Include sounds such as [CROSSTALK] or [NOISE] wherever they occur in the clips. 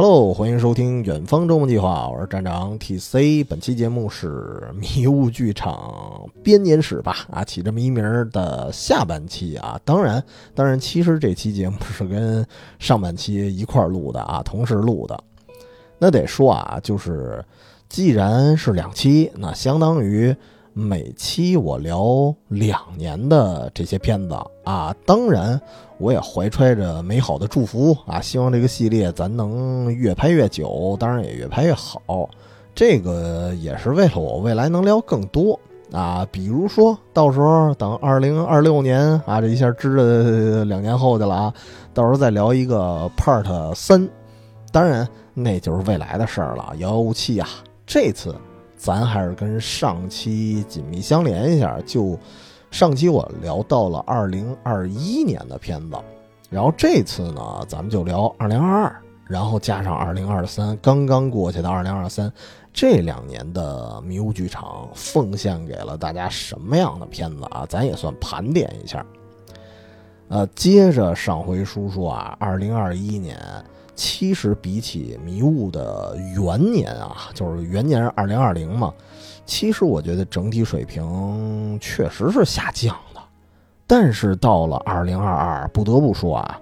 Hello，欢迎收听《远方周末计划》，我是站长 TC。本期节目是迷雾剧场编年史吧？啊，起这么一名的下半期啊。当然，当然，其实这期节目是跟上半期一块儿录的啊，同时录的。那得说啊，就是既然是两期，那相当于。每期我聊两年的这些片子啊，当然我也怀揣着美好的祝福啊，希望这个系列咱能越拍越久，当然也越拍越好。这个也是为了我未来能聊更多啊，比如说到时候等二零二六年啊，这一下支了两年后去了啊，到时候再聊一个 Part 三，当然那就是未来的事儿了。遥遥无期啊，这次。咱还是跟上期紧密相连一下，就上期我聊到了二零二一年的片子，然后这次呢，咱们就聊二零二二，然后加上二零二三刚刚过去的二零二三，这两年的迷雾剧场奉献给了大家什么样的片子啊？咱也算盘点一下。呃，接着上回叔叔啊，二零二一年。其实比起迷雾的元年啊，就是元年是二零二零嘛，其实我觉得整体水平确实是下降的。但是到了二零二二，不得不说啊，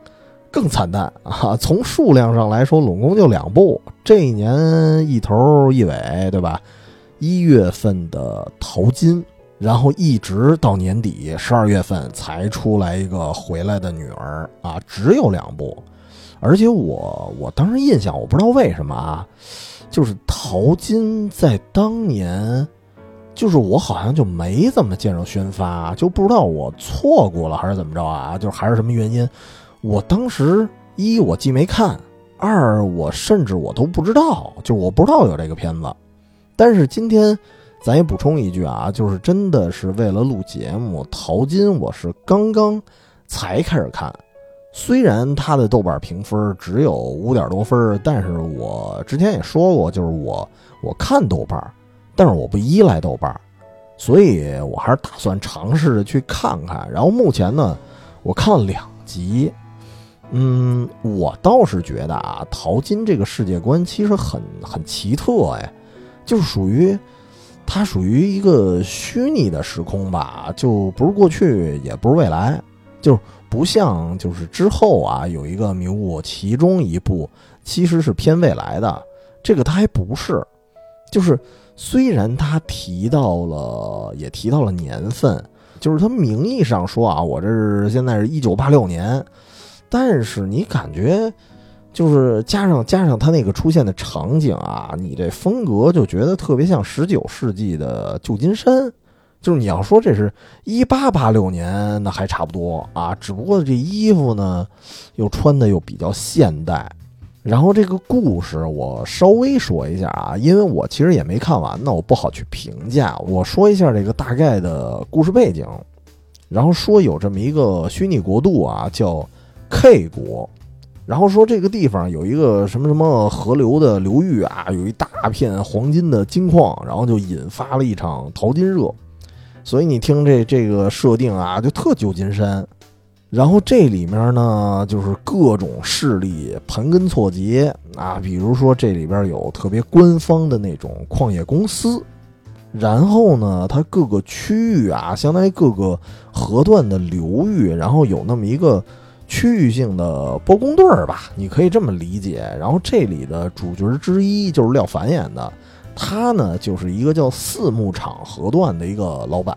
更惨淡啊！从数量上来说，拢共就两部，这一年一头一尾，对吧？一月份的《淘金》，然后一直到年底十二月份才出来一个《回来的女儿》啊，只有两部。而且我我当时印象，我不知道为什么啊，就是淘金在当年，就是我好像就没怎么见着宣发，就不知道我错过了还是怎么着啊，就是还是什么原因，我当时一我既没看，二我甚至我都不知道，就我不知道有这个片子。但是今天咱也补充一句啊，就是真的是为了录节目，淘金我是刚刚才开始看。虽然它的豆瓣评分只有五点多分，但是我之前也说过，就是我我看豆瓣，但是我不依赖豆瓣，所以我还是打算尝试着去看看。然后目前呢，我看了两集，嗯，我倒是觉得啊，淘金这个世界观其实很很奇特哎，就是属于它属于一个虚拟的时空吧，就不是过去，也不是未来，就是。不像就是之后啊，有一个迷雾，其中一部其实是偏未来的，这个它还不是，就是虽然它提到了，也提到了年份，就是它名义上说啊，我这是现在是一九八六年，但是你感觉就是加上加上它那个出现的场景啊，你这风格就觉得特别像十九世纪的旧金山。就是你要说这是一八八六年，那还差不多啊，只不过这衣服呢，又穿的又比较现代。然后这个故事我稍微说一下啊，因为我其实也没看完呢，我不好去评价。我说一下这个大概的故事背景，然后说有这么一个虚拟国度啊，叫 K 国，然后说这个地方有一个什么什么河流的流域啊，有一大片黄金的金矿，然后就引发了一场淘金热。所以你听这这个设定啊，就特旧金山，然后这里面呢，就是各种势力盘根错节啊，比如说这里边有特别官方的那种矿业公司，然后呢，它各个区域啊，相当于各个河段的流域，然后有那么一个区域性的包工队儿吧，你可以这么理解。然后这里的主角之一就是廖凡演的。他呢，就是一个叫四牧场河段的一个老板，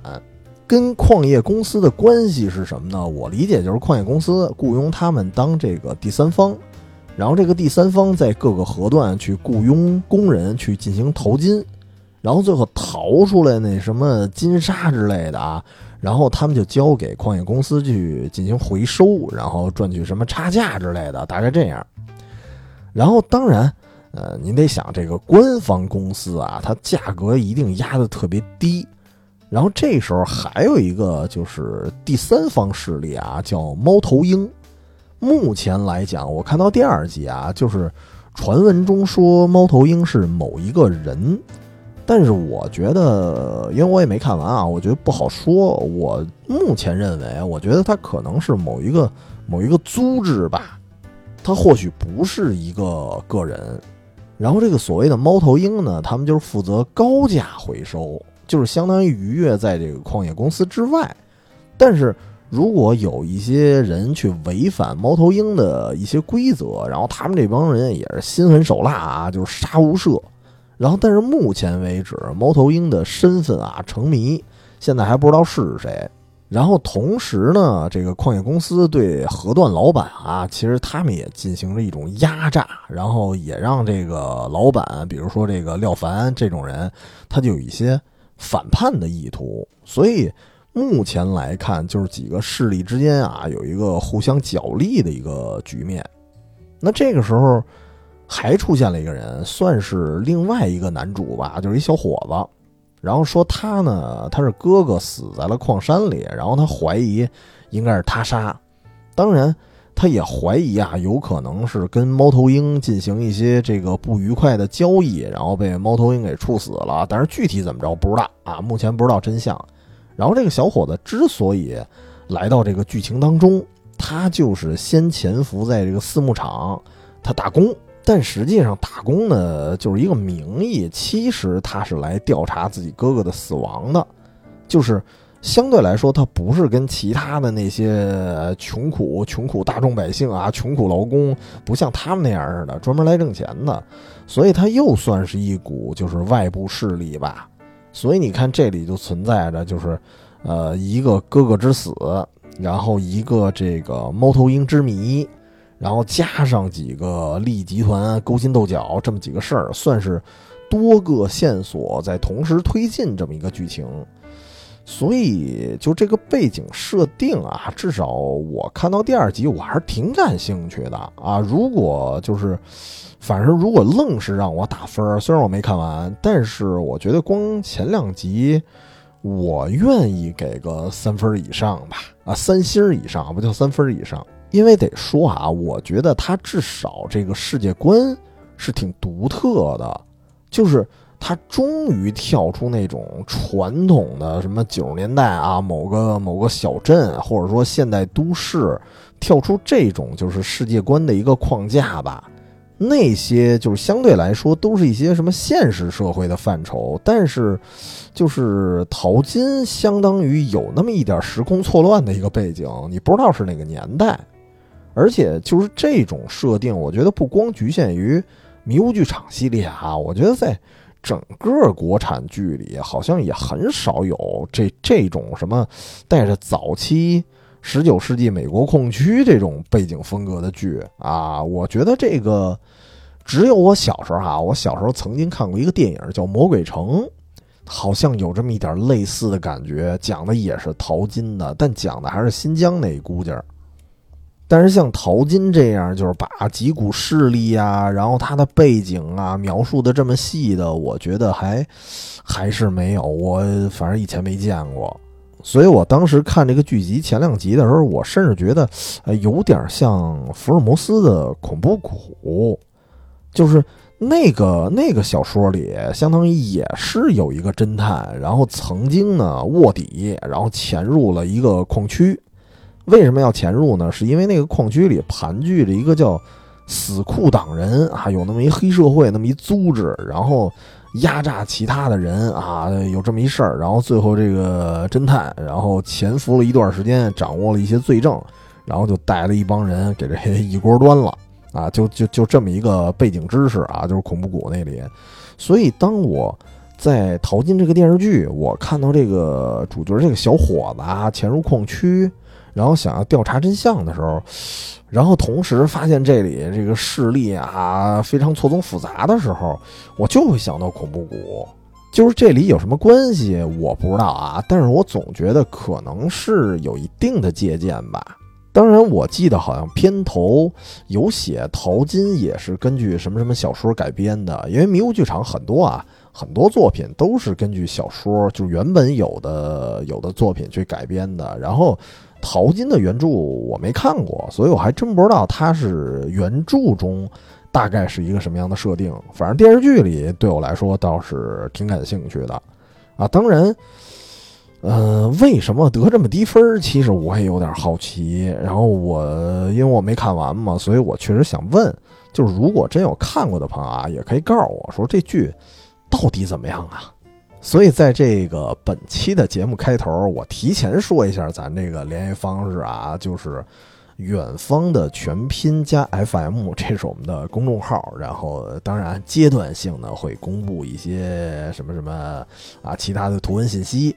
跟矿业公司的关系是什么呢？我理解就是矿业公司雇佣他们当这个第三方，然后这个第三方在各个河段去雇佣工人去进行淘金，然后最后淘出来那什么金沙之类的啊，然后他们就交给矿业公司去进行回收，然后赚取什么差价之类的，大概这样。然后当然。呃，您得想这个官方公司啊，它价格一定压的特别低。然后这时候还有一个就是第三方势力啊，叫猫头鹰。目前来讲，我看到第二集啊，就是传闻中说猫头鹰是某一个人，但是我觉得，因为我也没看完啊，我觉得不好说。我目前认为，我觉得它可能是某一个某一个组织吧。他或许不是一个个人。然后这个所谓的猫头鹰呢，他们就是负责高价回收，就是相当于逾越在这个矿业公司之外。但是如果有一些人去违反猫头鹰的一些规则，然后他们这帮人也是心狠手辣啊，就是杀无赦。然后，但是目前为止，猫头鹰的身份啊成谜，现在还不知道是谁。然后同时呢，这个矿业公司对河段老板啊，其实他们也进行了一种压榨，然后也让这个老板，比如说这个廖凡这种人，他就有一些反叛的意图。所以目前来看，就是几个势力之间啊，有一个互相角力的一个局面。那这个时候还出现了一个人，算是另外一个男主吧，就是一小伙子。然后说他呢，他是哥哥死在了矿山里，然后他怀疑应该是他杀，当然他也怀疑啊，有可能是跟猫头鹰进行一些这个不愉快的交易，然后被猫头鹰给处死了。但是具体怎么着不知道啊，目前不知道真相。然后这个小伙子之所以来到这个剧情当中，他就是先潜伏在这个四牧场，他打工。但实际上打工呢，就是一个名义。其实他是来调查自己哥哥的死亡的，就是相对来说，他不是跟其他的那些穷苦、穷苦大众百姓啊、穷苦劳工，不像他们那样似的专门来挣钱的。所以他又算是一股就是外部势力吧。所以你看，这里就存在着就是，呃，一个哥哥之死，然后一个这个猫头鹰之谜。然后加上几个利益集团勾心斗角这么几个事儿，算是多个线索在同时推进这么一个剧情。所以就这个背景设定啊，至少我看到第二集我还是挺感兴趣的啊。如果就是，反正如果愣是让我打分，虽然我没看完，但是我觉得光前两集，我愿意给个三分以上吧。啊，三星以上不就三分以上？因为得说啊，我觉得他至少这个世界观是挺独特的，就是他终于跳出那种传统的什么九十年代啊某个某个小镇或者说现代都市，跳出这种就是世界观的一个框架吧。那些就是相对来说都是一些什么现实社会的范畴，但是就是淘金相当于有那么一点时空错乱的一个背景，你不知道是哪个年代。而且就是这种设定，我觉得不光局限于迷雾剧场系列啊，我觉得在整个国产剧里，好像也很少有这这种什么带着早期十九世纪美国矿区这种背景风格的剧啊。我觉得这个只有我小时候哈，我小时候曾经看过一个电影叫《魔鬼城》，好像有这么一点类似的感觉，讲的也是淘金的，但讲的还是新疆那一姑劲儿。但是像淘金这样，就是把几股势力啊，然后他的背景啊描述的这么细的，我觉得还还是没有，我反正以前没见过。所以我当时看这个剧集前两集的时候，我甚至觉得，有点像福尔摩斯的恐怖谷，就是那个 [LAUGHS] 那个小说里，相当于也是有一个侦探，然后曾经呢卧底，然后潜入了一个矿区。为什么要潜入呢？是因为那个矿区里盘踞着一个叫“死库党人”啊，有那么一黑社会，那么一组织，然后压榨其他的人啊，有这么一事儿。然后最后这个侦探，然后潜伏了一段时间，掌握了一些罪证，然后就带了一帮人给这一锅端了啊！就就就这么一个背景知识啊，就是恐怖谷那里。所以当我在淘金这个电视剧，我看到这个主角这个小伙子啊，潜入矿区。然后想要调查真相的时候，然后同时发现这里这个势力啊非常错综复杂的时候，我就会想到恐怖谷，就是这里有什么关系我不知道啊，但是我总觉得可能是有一定的借鉴吧。当然，我记得好像片头有写淘金也是根据什么什么小说改编的，因为迷雾剧场很多啊，很多作品都是根据小说就原本有的有的作品去改编的，然后。淘金的原著我没看过，所以我还真不知道它是原著中大概是一个什么样的设定。反正电视剧里对我来说倒是挺感兴趣的，啊，当然呃，为什么得这么低分？其实我也有点好奇。然后我因为我没看完嘛，所以我确实想问，就是如果真有看过的朋友啊，也可以告诉我说这剧到底怎么样啊？所以在这个本期的节目开头，我提前说一下咱这个联系方式啊，就是远方的全拼加 FM，这是我们的公众号。然后当然阶段性呢会公布一些什么什么啊其他的图文信息。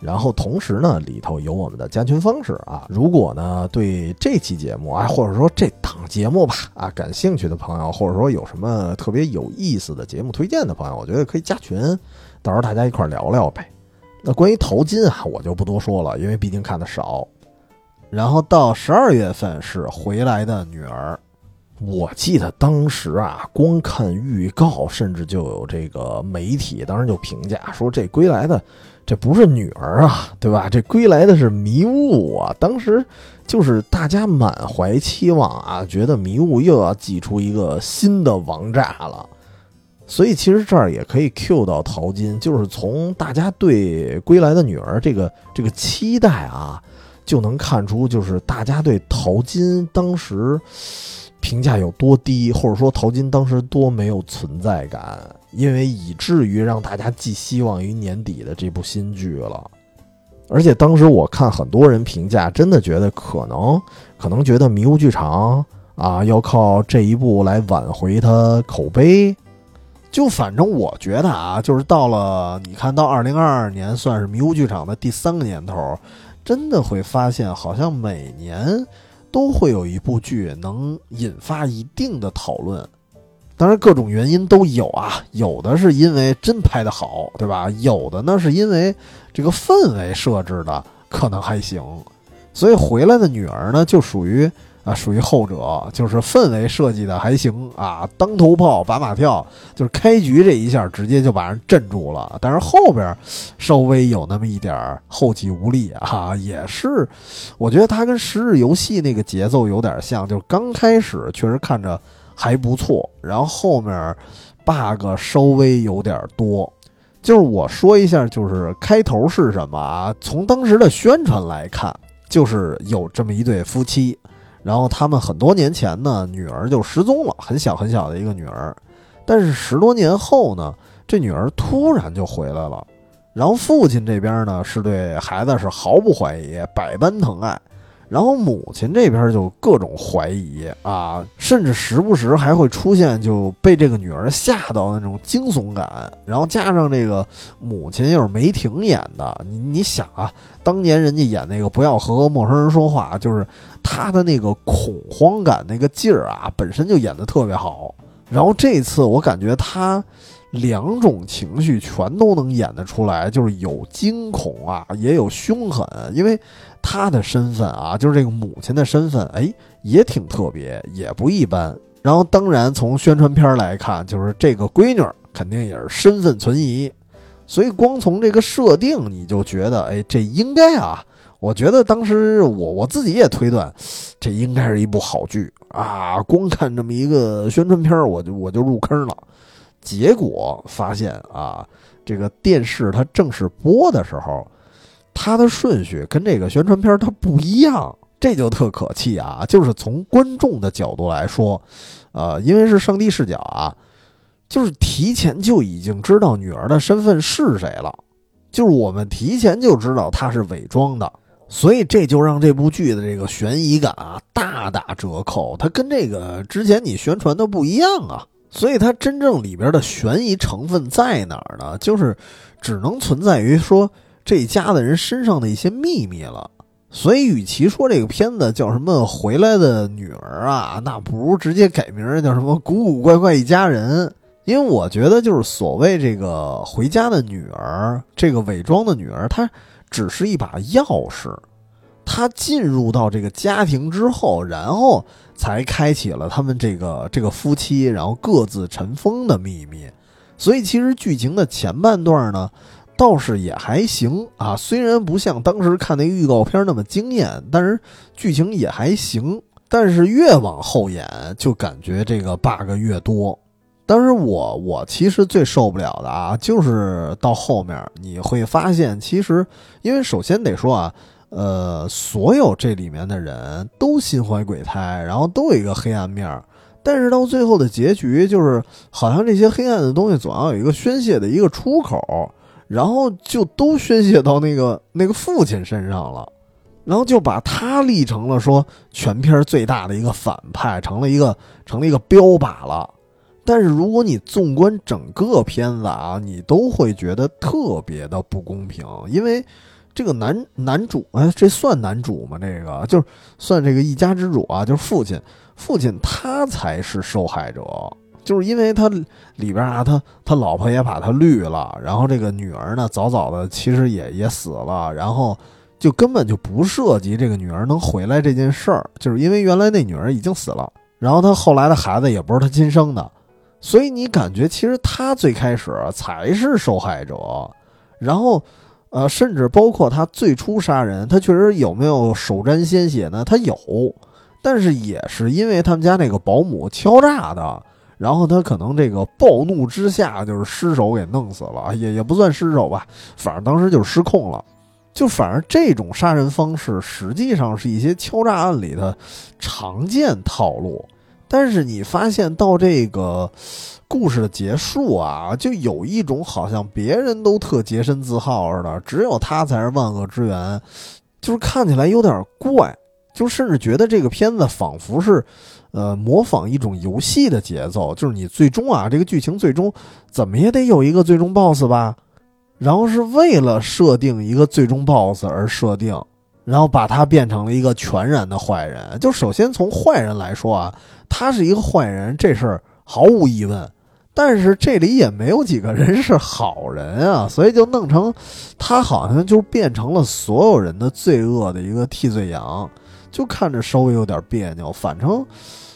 然后同时呢，里头有我们的加群方式啊。如果呢对这期节目啊，或者说这档节目吧啊感兴趣的朋友，或者说有什么特别有意思的节目推荐的朋友，我觉得可以加群，到时候大家一块聊聊呗。那关于淘金啊，我就不多说了，因为毕竟看的少。然后到十二月份是回来的女儿，我记得当时啊，光看预告，甚至就有这个媒体当时就评价说这归来的。这不是女儿啊，对吧？这归来的是迷雾啊！当时就是大家满怀期望啊，觉得迷雾又要祭出一个新的王炸了。所以其实这儿也可以 Q 到淘金，就是从大家对归来的女儿这个这个期待啊，就能看出，就是大家对淘金当时评价有多低，或者说淘金当时多没有存在感。因为以至于让大家寄希望于年底的这部新剧了，而且当时我看很多人评价，真的觉得可能可能觉得迷雾剧场啊要靠这一部来挽回它口碑。就反正我觉得啊，就是到了你看到二零二二年算是迷雾剧场的第三个年头，真的会发现好像每年都会有一部剧能引发一定的讨论。当然，各种原因都有啊，有的是因为真拍得好，对吧？有的呢是因为这个氛围设置的可能还行，所以回来的女儿呢就属于啊，属于后者，就是氛围设计的还行啊，当头炮把马跳，就是开局这一下直接就把人镇住了。但是后边稍微有那么一点后继无力啊，也是，我觉得它跟十日游戏那个节奏有点像，就是刚开始确实看着。还不错，然后后面 bug 稍微有点多，就是我说一下，就是开头是什么啊？从当时的宣传来看，就是有这么一对夫妻，然后他们很多年前呢，女儿就失踪了，很小很小的一个女儿，但是十多年后呢，这女儿突然就回来了，然后父亲这边呢是对孩子是毫不怀疑，百般疼爱。然后母亲这边就各种怀疑啊，甚至时不时还会出现就被这个女儿吓到那种惊悚感。然后加上这个母亲又是梅婷演的，你你想啊，当年人家演那个不要和陌生人说话，就是她的那个恐慌感那个劲儿啊，本身就演得特别好。然后这次我感觉她两种情绪全都能演得出来，就是有惊恐啊，也有凶狠，因为。她的身份啊，就是这个母亲的身份，哎，也挺特别，也不一般。然后，当然从宣传片来看，就是这个闺女肯定也是身份存疑。所以，光从这个设定，你就觉得，哎，这应该啊，我觉得当时我我自己也推断，这应该是一部好剧啊。光看这么一个宣传片，我就我就入坑了。结果发现啊，这个电视它正式播的时候。它的顺序跟这个宣传片它不一样，这就特可气啊！就是从观众的角度来说，呃，因为是上帝视角啊，就是提前就已经知道女儿的身份是谁了，就是我们提前就知道她是伪装的，所以这就让这部剧的这个悬疑感啊大打折扣。它跟这个之前你宣传的不一样啊，所以它真正里边的悬疑成分在哪儿呢？就是只能存在于说。这家的人身上的一些秘密了，所以与其说这个片子叫什么“回来的女儿”啊，那不如直接改名叫什么“古古怪怪一家人”。因为我觉得，就是所谓这个回家的女儿，这个伪装的女儿，她只是一把钥匙。她进入到这个家庭之后，然后才开启了他们这个这个夫妻然后各自尘封的秘密。所以，其实剧情的前半段呢。倒是也还行啊，虽然不像当时看那预告片那么惊艳，但是剧情也还行。但是越往后演，就感觉这个 bug 越多。当时我我其实最受不了的啊，就是到后面你会发现，其实因为首先得说啊，呃，所有这里面的人都心怀鬼胎，然后都有一个黑暗面儿，但是到最后的结局就是好像这些黑暗的东西总要有一个宣泄的一个出口，然后就都宣泄到那个那个父亲身上了，然后就把他立成了说全片最大的一个反派，成了一个成了一个标靶了。但是如果你纵观整个片子啊，你都会觉得特别的不公平，因为这个男男主，哎，这算男主吗？这个就是算这个一家之主啊，就是父亲，父亲他才是受害者，就是因为他里边啊，他他老婆也把他绿了，然后这个女儿呢，早早的其实也也死了，然后就根本就不涉及这个女儿能回来这件事儿，就是因为原来那女儿已经死了，然后他后来的孩子也不是他亲生的。所以你感觉其实他最开始才是受害者，然后，呃，甚至包括他最初杀人，他确实有没有手沾鲜血呢？他有，但是也是因为他们家那个保姆敲诈的，然后他可能这个暴怒之下就是失手给弄死了，也也不算失手吧，反正当时就失控了，就反正这种杀人方式实际上是一些敲诈案里的常见套路。但是你发现到这个故事的结束啊，就有一种好像别人都特洁身自好似的，只有他才是万恶之源，就是看起来有点怪，就甚至觉得这个片子仿佛是，呃，模仿一种游戏的节奏，就是你最终啊，这个剧情最终怎么也得有一个最终 BOSS 吧，然后是为了设定一个最终 BOSS 而设定。然后把他变成了一个全然的坏人。就首先从坏人来说啊，他是一个坏人，这事儿毫无疑问。但是这里也没有几个人是好人啊，所以就弄成他好像就变成了所有人的罪恶的一个替罪羊，就看着稍微有点别扭。反正，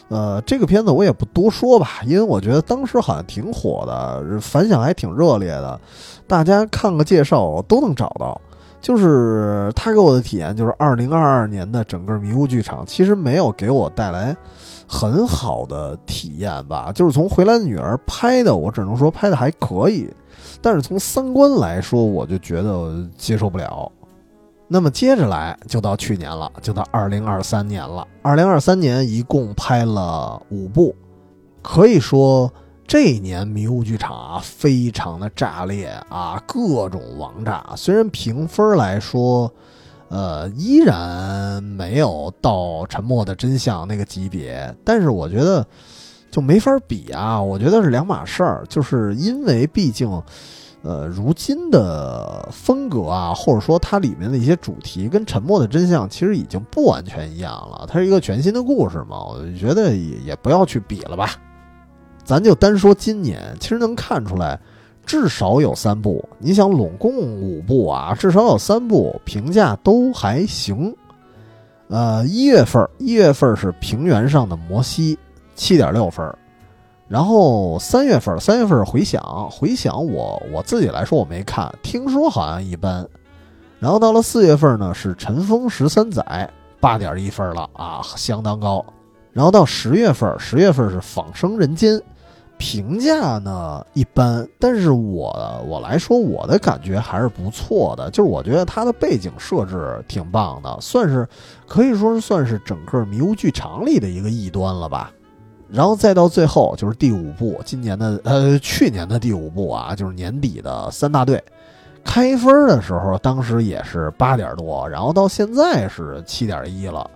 呃，这个片子我也不多说吧，因为我觉得当时好像挺火的，反响还挺热烈的，大家看个介绍都能找到。就是他给我的体验，就是二零二二年的整个迷雾剧场其实没有给我带来很好的体验吧。就是从《回来的女儿》拍的，我只能说拍的还可以，但是从三观来说，我就觉得接受不了。那么接着来就到去年了，就到二零二三年了。二零二三年一共拍了五部，可以说。这一年迷雾剧场啊，非常的炸裂啊，各种王炸。虽然评分来说，呃，依然没有到《沉默的真相》那个级别，但是我觉得就没法比啊。我觉得是两码事儿，就是因为毕竟，呃，如今的风格啊，或者说它里面的一些主题跟《沉默的真相》其实已经不完全一样了。它是一个全新的故事嘛，我就觉得也也不要去比了吧。咱就单说今年，其实能看出来，至少有三部。你想，拢共五部啊，至少有三部评价都还行。呃，一月份，一月份是平原上的摩西，七点六分。然后三月份，三月份回想，回想我我自己来说我没看，听说好像一般。然后到了四月份呢，是尘封十三载，八点一分了啊，相当高。然后到十月份，十月份是仿生人间。评价呢一般，但是我我来说，我的感觉还是不错的。就是我觉得它的背景设置挺棒的，算是可以说是算是整个迷雾剧场里的一个异端了吧。然后再到最后就是第五部，今年的呃去年的第五部啊，就是年底的三大队。开分的时候，当时也是八点多，然后到现在是七点一了。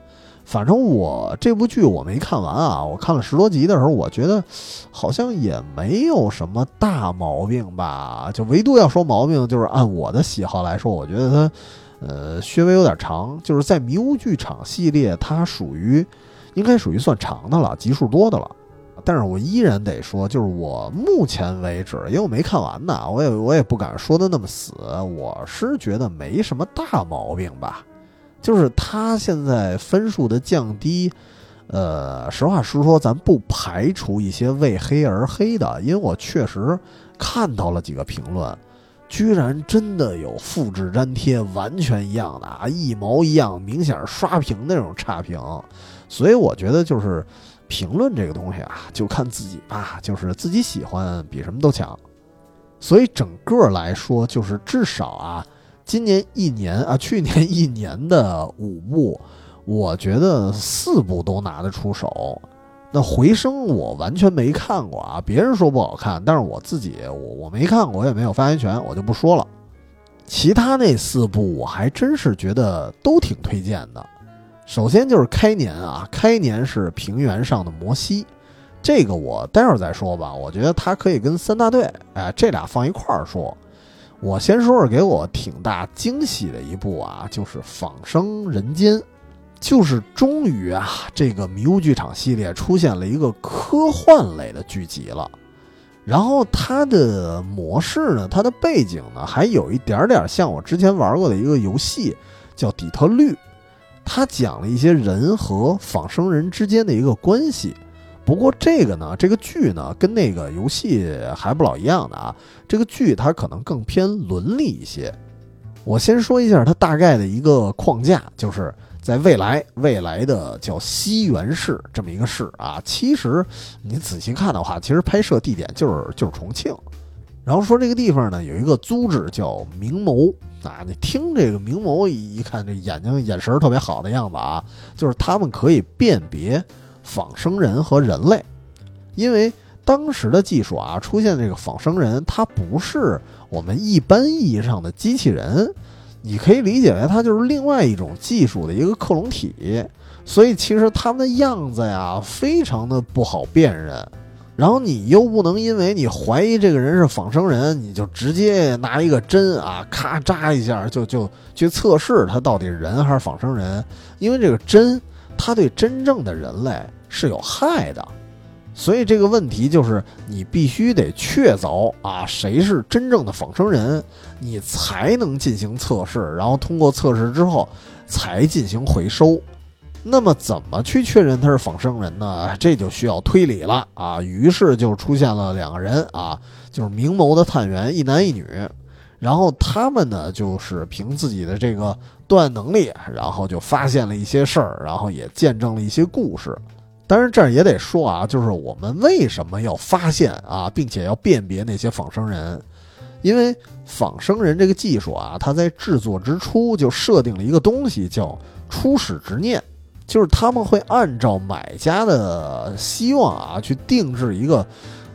反正我这部剧我没看完啊，我看了十多集的时候，我觉得好像也没有什么大毛病吧。就唯独要说毛病，就是按我的喜好来说，我觉得它，呃，稍微有点长。就是在迷雾剧场系列，它属于应该属于算长的了，集数多的了。但是我依然得说，就是我目前为止，因为我没看完呢，我也我也不敢说的那么死。我是觉得没什么大毛病吧。就是他现在分数的降低，呃，实话实说，咱不排除一些为黑而黑的，因为我确实看到了几个评论，居然真的有复制粘贴完全一样的啊，一毛一样，明显是刷屏那种差评，所以我觉得就是评论这个东西啊，就看自己吧，就是自己喜欢比什么都强。所以整个来说，就是至少啊，今年一年啊，去年一年的五部，我觉得四部都拿得出手。那回声我完全没看过啊，别人说不好看，但是我自己我我没看过，我也没有发言权，我就不说了。其他那四部我还真是觉得都挺推荐的。首先就是开年啊，开年是平原上的摩西，这个我待会儿再说吧。我觉得它可以跟三大队，哎，这俩放一块儿说。我先说说给我挺大惊喜的一部啊，就是《仿生人间》。就是终于啊，这个迷雾剧场系列出现了一个科幻类的剧集了。然后它的模式呢，它的背景呢，还有一点点像我之前玩过的一个游戏，叫《底特律》。他讲了一些人和仿生人之间的一个关系。不过这个呢，这个剧呢，跟那个游戏还不老一样的啊。这个剧它可能更偏伦理一些。我先说一下它大概的一个框架，就是。在未来，未来的叫西园市这么一个市啊，其实你仔细看的话，其实拍摄地点就是就是重庆。然后说这个地方呢，有一个组织叫明眸啊，你听这个明眸一看，这眼睛眼神特别好的样子啊，就是他们可以辨别仿生人和人类，因为当时的技术啊，出现这个仿生人，它不是我们一般意义上的机器人。你可以理解为它就是另外一种技术的一个克隆体，所以其实他们的样子呀非常的不好辨认，然后你又不能因为你怀疑这个人是仿生人，你就直接拿一个针啊咔扎一下就就去测试他到底是人还是仿生人，因为这个针它对真正的人类是有害的。所以这个问题就是，你必须得确凿啊，谁是真正的仿生人，你才能进行测试，然后通过测试之后才进行回收。那么怎么去确认他是仿生人呢？这就需要推理了啊。于是就出现了两个人啊，就是明眸的探员，一男一女，然后他们呢就是凭自己的这个断案能力，然后就发现了一些事儿，然后也见证了一些故事。当然，这儿也得说啊，就是我们为什么要发现啊，并且要辨别那些仿生人？因为仿生人这个技术啊，它在制作之初就设定了一个东西，叫初始执念，就是他们会按照买家的希望啊，去定制一个，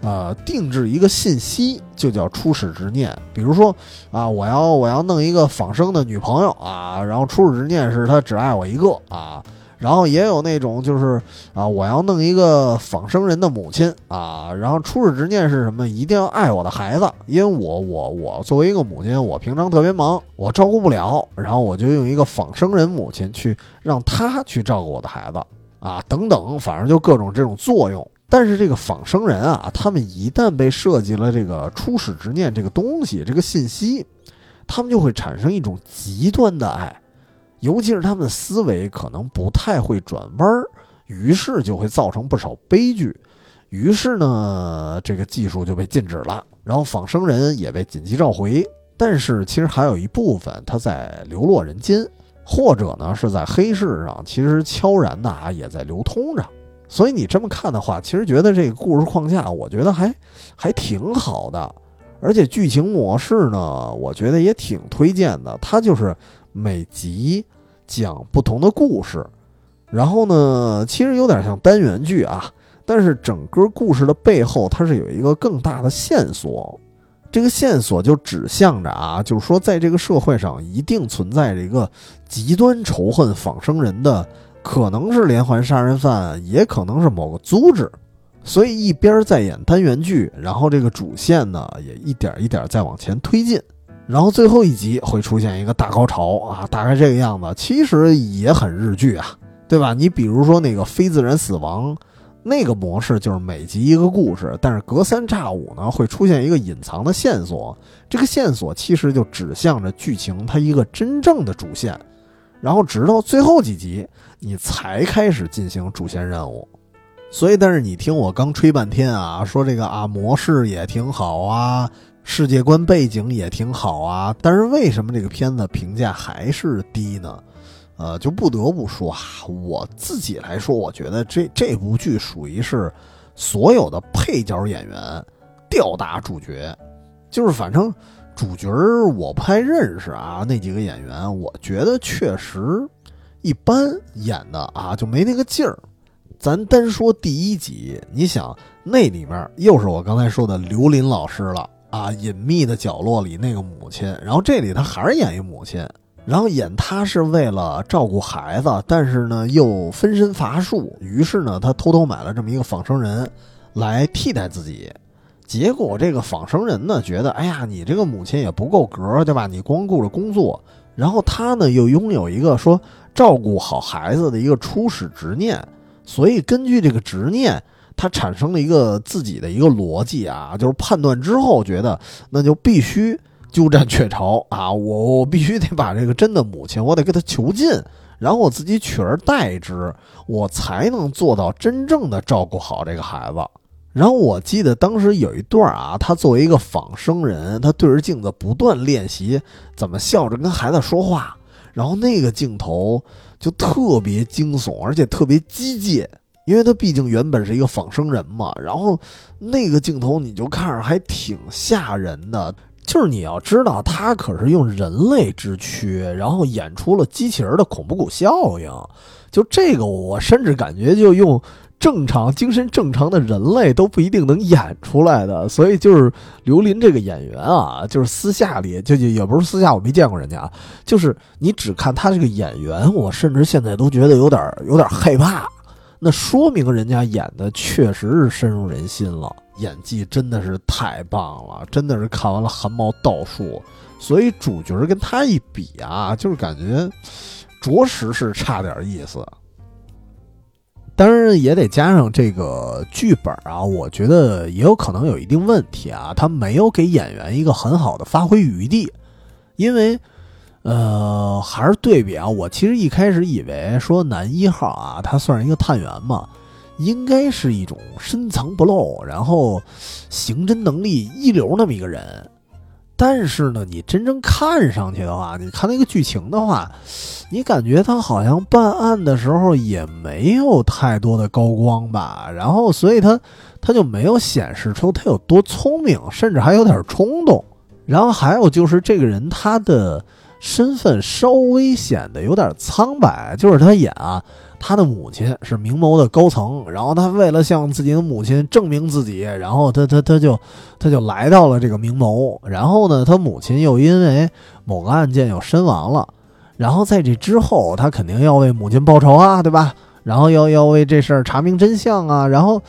呃，定制一个信息，就叫初始执念。比如说啊，我要我要弄一个仿生的女朋友啊，然后初始执念是她只爱我一个啊。然后也有那种就是啊，我要弄一个仿生人的母亲啊，然后初始执念是什么？一定要爱我的孩子，因为我我我作为一个母亲，我平常特别忙，我照顾不了，然后我就用一个仿生人母亲去让他去照顾我的孩子啊，等等，反正就各种这种作用。但是这个仿生人啊，他们一旦被设计了这个初始执念这个东西，这个信息，他们就会产生一种极端的爱。尤其是他们的思维可能不太会转弯儿，于是就会造成不少悲剧。于是呢，这个技术就被禁止了，然后仿生人也被紧急召回。但是其实还有一部分他在流落人间，或者呢是在黑市上，其实悄然的啊也在流通着。所以你这么看的话，其实觉得这个故事框架，我觉得还还挺好的。而且剧情模式呢，我觉得也挺推荐的。它就是。每集讲不同的故事，然后呢，其实有点像单元剧啊，但是整个故事的背后，它是有一个更大的线索。这个线索就指向着啊，就是说，在这个社会上一定存在着一个极端仇恨仿生人的，可能是连环杀人犯，也可能是某个组织。所以一边在演单元剧，然后这个主线呢，也一点一点在往前推进。然后最后一集会出现一个大高潮啊，大概这个样子，其实也很日剧啊，对吧？你比如说那个非自然死亡，那个模式就是每集一个故事，但是隔三差五呢会出现一个隐藏的线索，这个线索其实就指向着剧情它一个真正的主线，然后直到最后几集你才开始进行主线任务。所以，但是你听我刚吹半天啊，说这个啊模式也挺好啊。世界观背景也挺好啊，但是为什么这个片子评价还是低呢？呃，就不得不说啊，我自己来说，我觉得这这部剧属于是所有的配角演员吊打主角，就是反正主角我不太认识啊，那几个演员，我觉得确实一般，演的啊就没那个劲儿。咱单说第一集，你想那里面又是我刚才说的刘琳老师了啊，隐秘的角落里那个母亲，然后这里他还是演一母亲，然后演他是为了照顾孩子，但是呢又分身乏术，于是呢他偷偷买了这么一个仿生人来替代自己，结果这个仿生人呢觉得，哎呀，你这个母亲也不够格，对吧？你光顾着工作，然后他呢又拥有一个说照顾好孩子的一个初始执念。所以，根据这个执念，他产生了一个自己的一个逻辑啊，就是判断之后觉得，那就必须鸠占鹊巢啊！我我必须得把这个真的母亲，我得给他囚禁，然后我自己取而代之，我才能做到真正的照顾好这个孩子。然后我记得当时有一段啊，他作为一个仿生人，他对着镜子不断练习怎么笑着跟孩子说话，然后那个镜头。就特别惊悚，而且特别机械，因为他毕竟原本是一个仿生人嘛。然后那个镜头你就看着还挺吓人的，就是你要知道，他可是用人类之躯，然后演出了机器人的恐怖谷效应。就这个，我甚至感觉就用。正常精神正常的人类都不一定能演出来的，所以就是刘琳这个演员啊，就是私下里就也不是私下，我没见过人家啊，就是你只看他这个演员，我甚至现在都觉得有点有点害怕。那说明人家演的确实是深入人心了，演技真的是太棒了，真的是看完了汗毛倒竖。所以主角跟他一比啊，就是感觉着实是差点意思。当然也得加上这个剧本啊，我觉得也有可能有一定问题啊，他没有给演员一个很好的发挥余地，因为，呃，还是对比啊，我其实一开始以为说男一号啊，他算是一个探员嘛，应该是一种深藏不露，然后刑侦能力一流那么一个人。但是呢，你真正看上去的话，你看那个剧情的话，你感觉他好像办案的时候也没有太多的高光吧？然后，所以他他就没有显示出他有多聪明，甚至还有点冲动。然后还有就是这个人他的身份稍微显得有点苍白，就是他演啊。他的母亲是明眸的高层，然后他为了向自己的母亲证明自己，然后他他他就他就来到了这个明眸，然后呢，他母亲又因为某个案件又身亡了，然后在这之后，他肯定要为母亲报仇啊，对吧？然后要要为这事儿查明真相啊，然后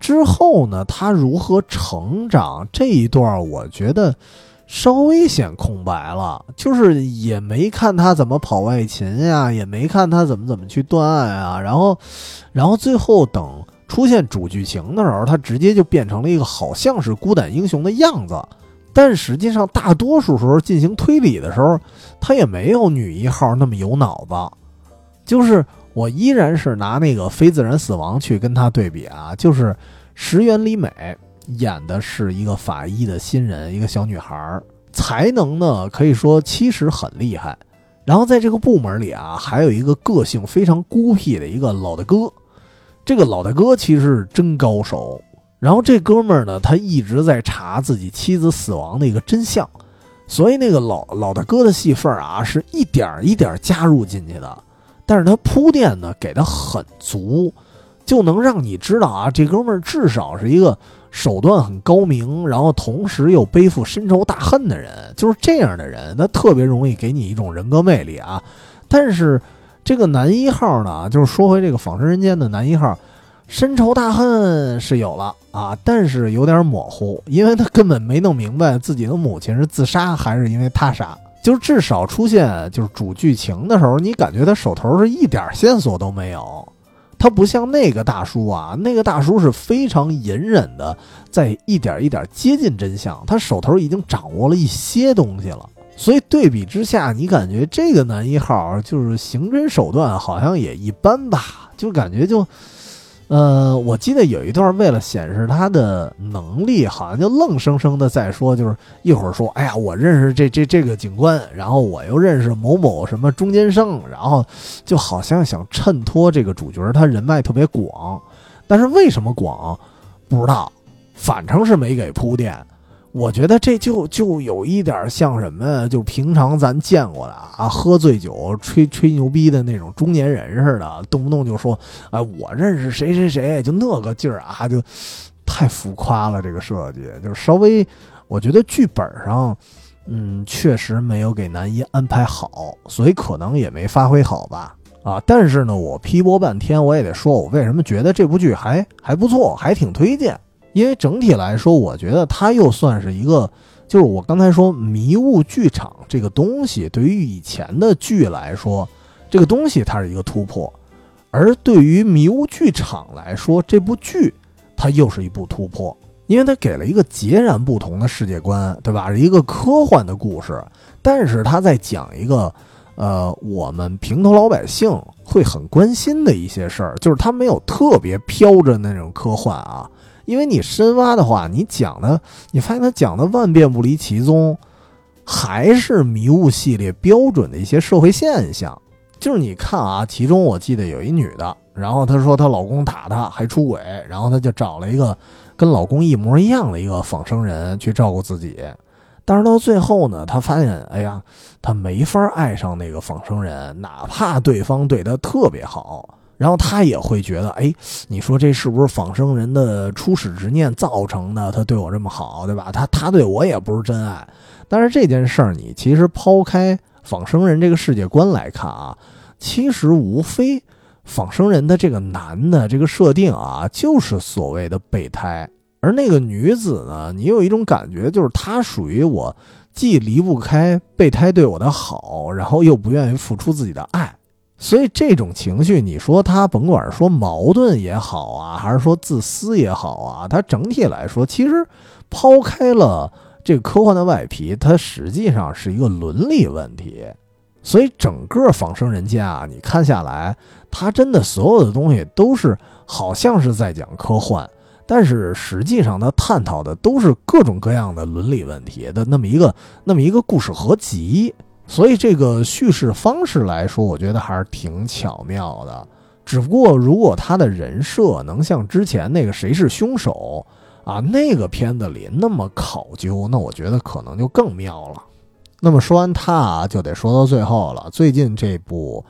之后呢，他如何成长这一段，我觉得。稍微显空白了，就是也没看他怎么跑外勤呀，也没看他怎么怎么去断案啊，然后，然后最后等出现主剧情的时候，他直接就变成了一个好像是孤胆英雄的样子，但实际上大多数时候进行推理的时候，他也没有女一号那么有脑子，就是我依然是拿那个非自然死亡去跟他对比啊，就是石原里美。演的是一个法医的新人，一个小女孩儿，才能呢可以说其实很厉害。然后在这个部门里啊，还有一个个性非常孤僻的一个老大哥。这个老大哥其实是真高手。然后这哥们儿呢，他一直在查自己妻子死亡的一个真相，所以那个老老大哥的戏份啊，是一点一点加入进去的。但是他铺垫呢给的很足，就能让你知道啊，这哥们儿至少是一个。手段很高明，然后同时又背负深仇大恨的人，就是这样的人，他特别容易给你一种人格魅力啊。但是这个男一号呢，就是说回这个仿生人间的男一号，深仇大恨是有了啊，但是有点模糊，因为他根本没弄明白自己的母亲是自杀还是因为他杀，就是至少出现就是主剧情的时候，你感觉他手头是一点线索都没有。他不像那个大叔啊，那个大叔是非常隐忍的，在一点一点接近真相。他手头已经掌握了一些东西了，所以对比之下，你感觉这个男一号就是刑侦手段好像也一般吧？就感觉就呃，我记得有一段为了显示他的能力，好像就愣生生的在说，就是一会儿说，哎呀，我认识这这这个警官，然后我又认识某某什么中间生，然后就好像想衬托这个主角他人脉特别广，但是为什么广不知道，反正是没给铺垫。我觉得这就就有一点像什么，就平常咱见过的啊，喝醉酒吹吹牛逼的那种中年人似的，动不动就说，哎，我认识谁谁谁，就那个劲儿啊，就太浮夸了。这个设计就是稍微，我觉得剧本上，嗯，确实没有给男一安排好，所以可能也没发挥好吧。啊，但是呢，我批驳半天，我也得说，我为什么觉得这部剧还还不错，还挺推荐。因为整体来说，我觉得它又算是一个，就是我刚才说迷雾剧场这个东西，对于以前的剧来说，这个东西它是一个突破；而对于迷雾剧场来说，这部剧它又是一部突破，因为它给了一个截然不同的世界观，对吧？是一个科幻的故事，但是它在讲一个，呃，我们平头老百姓会很关心的一些事儿，就是它没有特别飘着那种科幻啊。因为你深挖的话，你讲的，你发现他讲的万变不离其宗，还是迷雾系列标准的一些社会现象。就是你看啊，其中我记得有一女的，然后她说她老公打她还出轨，然后她就找了一个跟老公一模一样的一个仿生人去照顾自己。但是到最后呢，她发现，哎呀，她没法爱上那个仿生人，哪怕对方对她特别好。然后他也会觉得，哎，你说这是不是仿生人的初始执念造成的？他对我这么好，对吧？他他对我也不是真爱。但是这件事儿，你其实抛开仿生人这个世界观来看啊，其实无非仿生人的这个男的这个设定啊，就是所谓的备胎。而那个女子呢，你有一种感觉，就是她属于我既离不开备胎对我的好，然后又不愿意付出自己的爱。所以这种情绪，你说他甭管说矛盾也好啊，还是说自私也好啊，它整体来说，其实抛开了这个科幻的外皮，它实际上是一个伦理问题。所以整个仿生人间啊，你看下来，它真的所有的东西都是好像是在讲科幻，但是实际上它探讨的都是各种各样的伦理问题的那么一个那么一个故事合集。所以这个叙事方式来说，我觉得还是挺巧妙的。只不过，如果他的人设能像之前那个谁是凶手啊那个片子里那么考究，那我觉得可能就更妙了。那么说完他啊，就得说到最后了。最近这部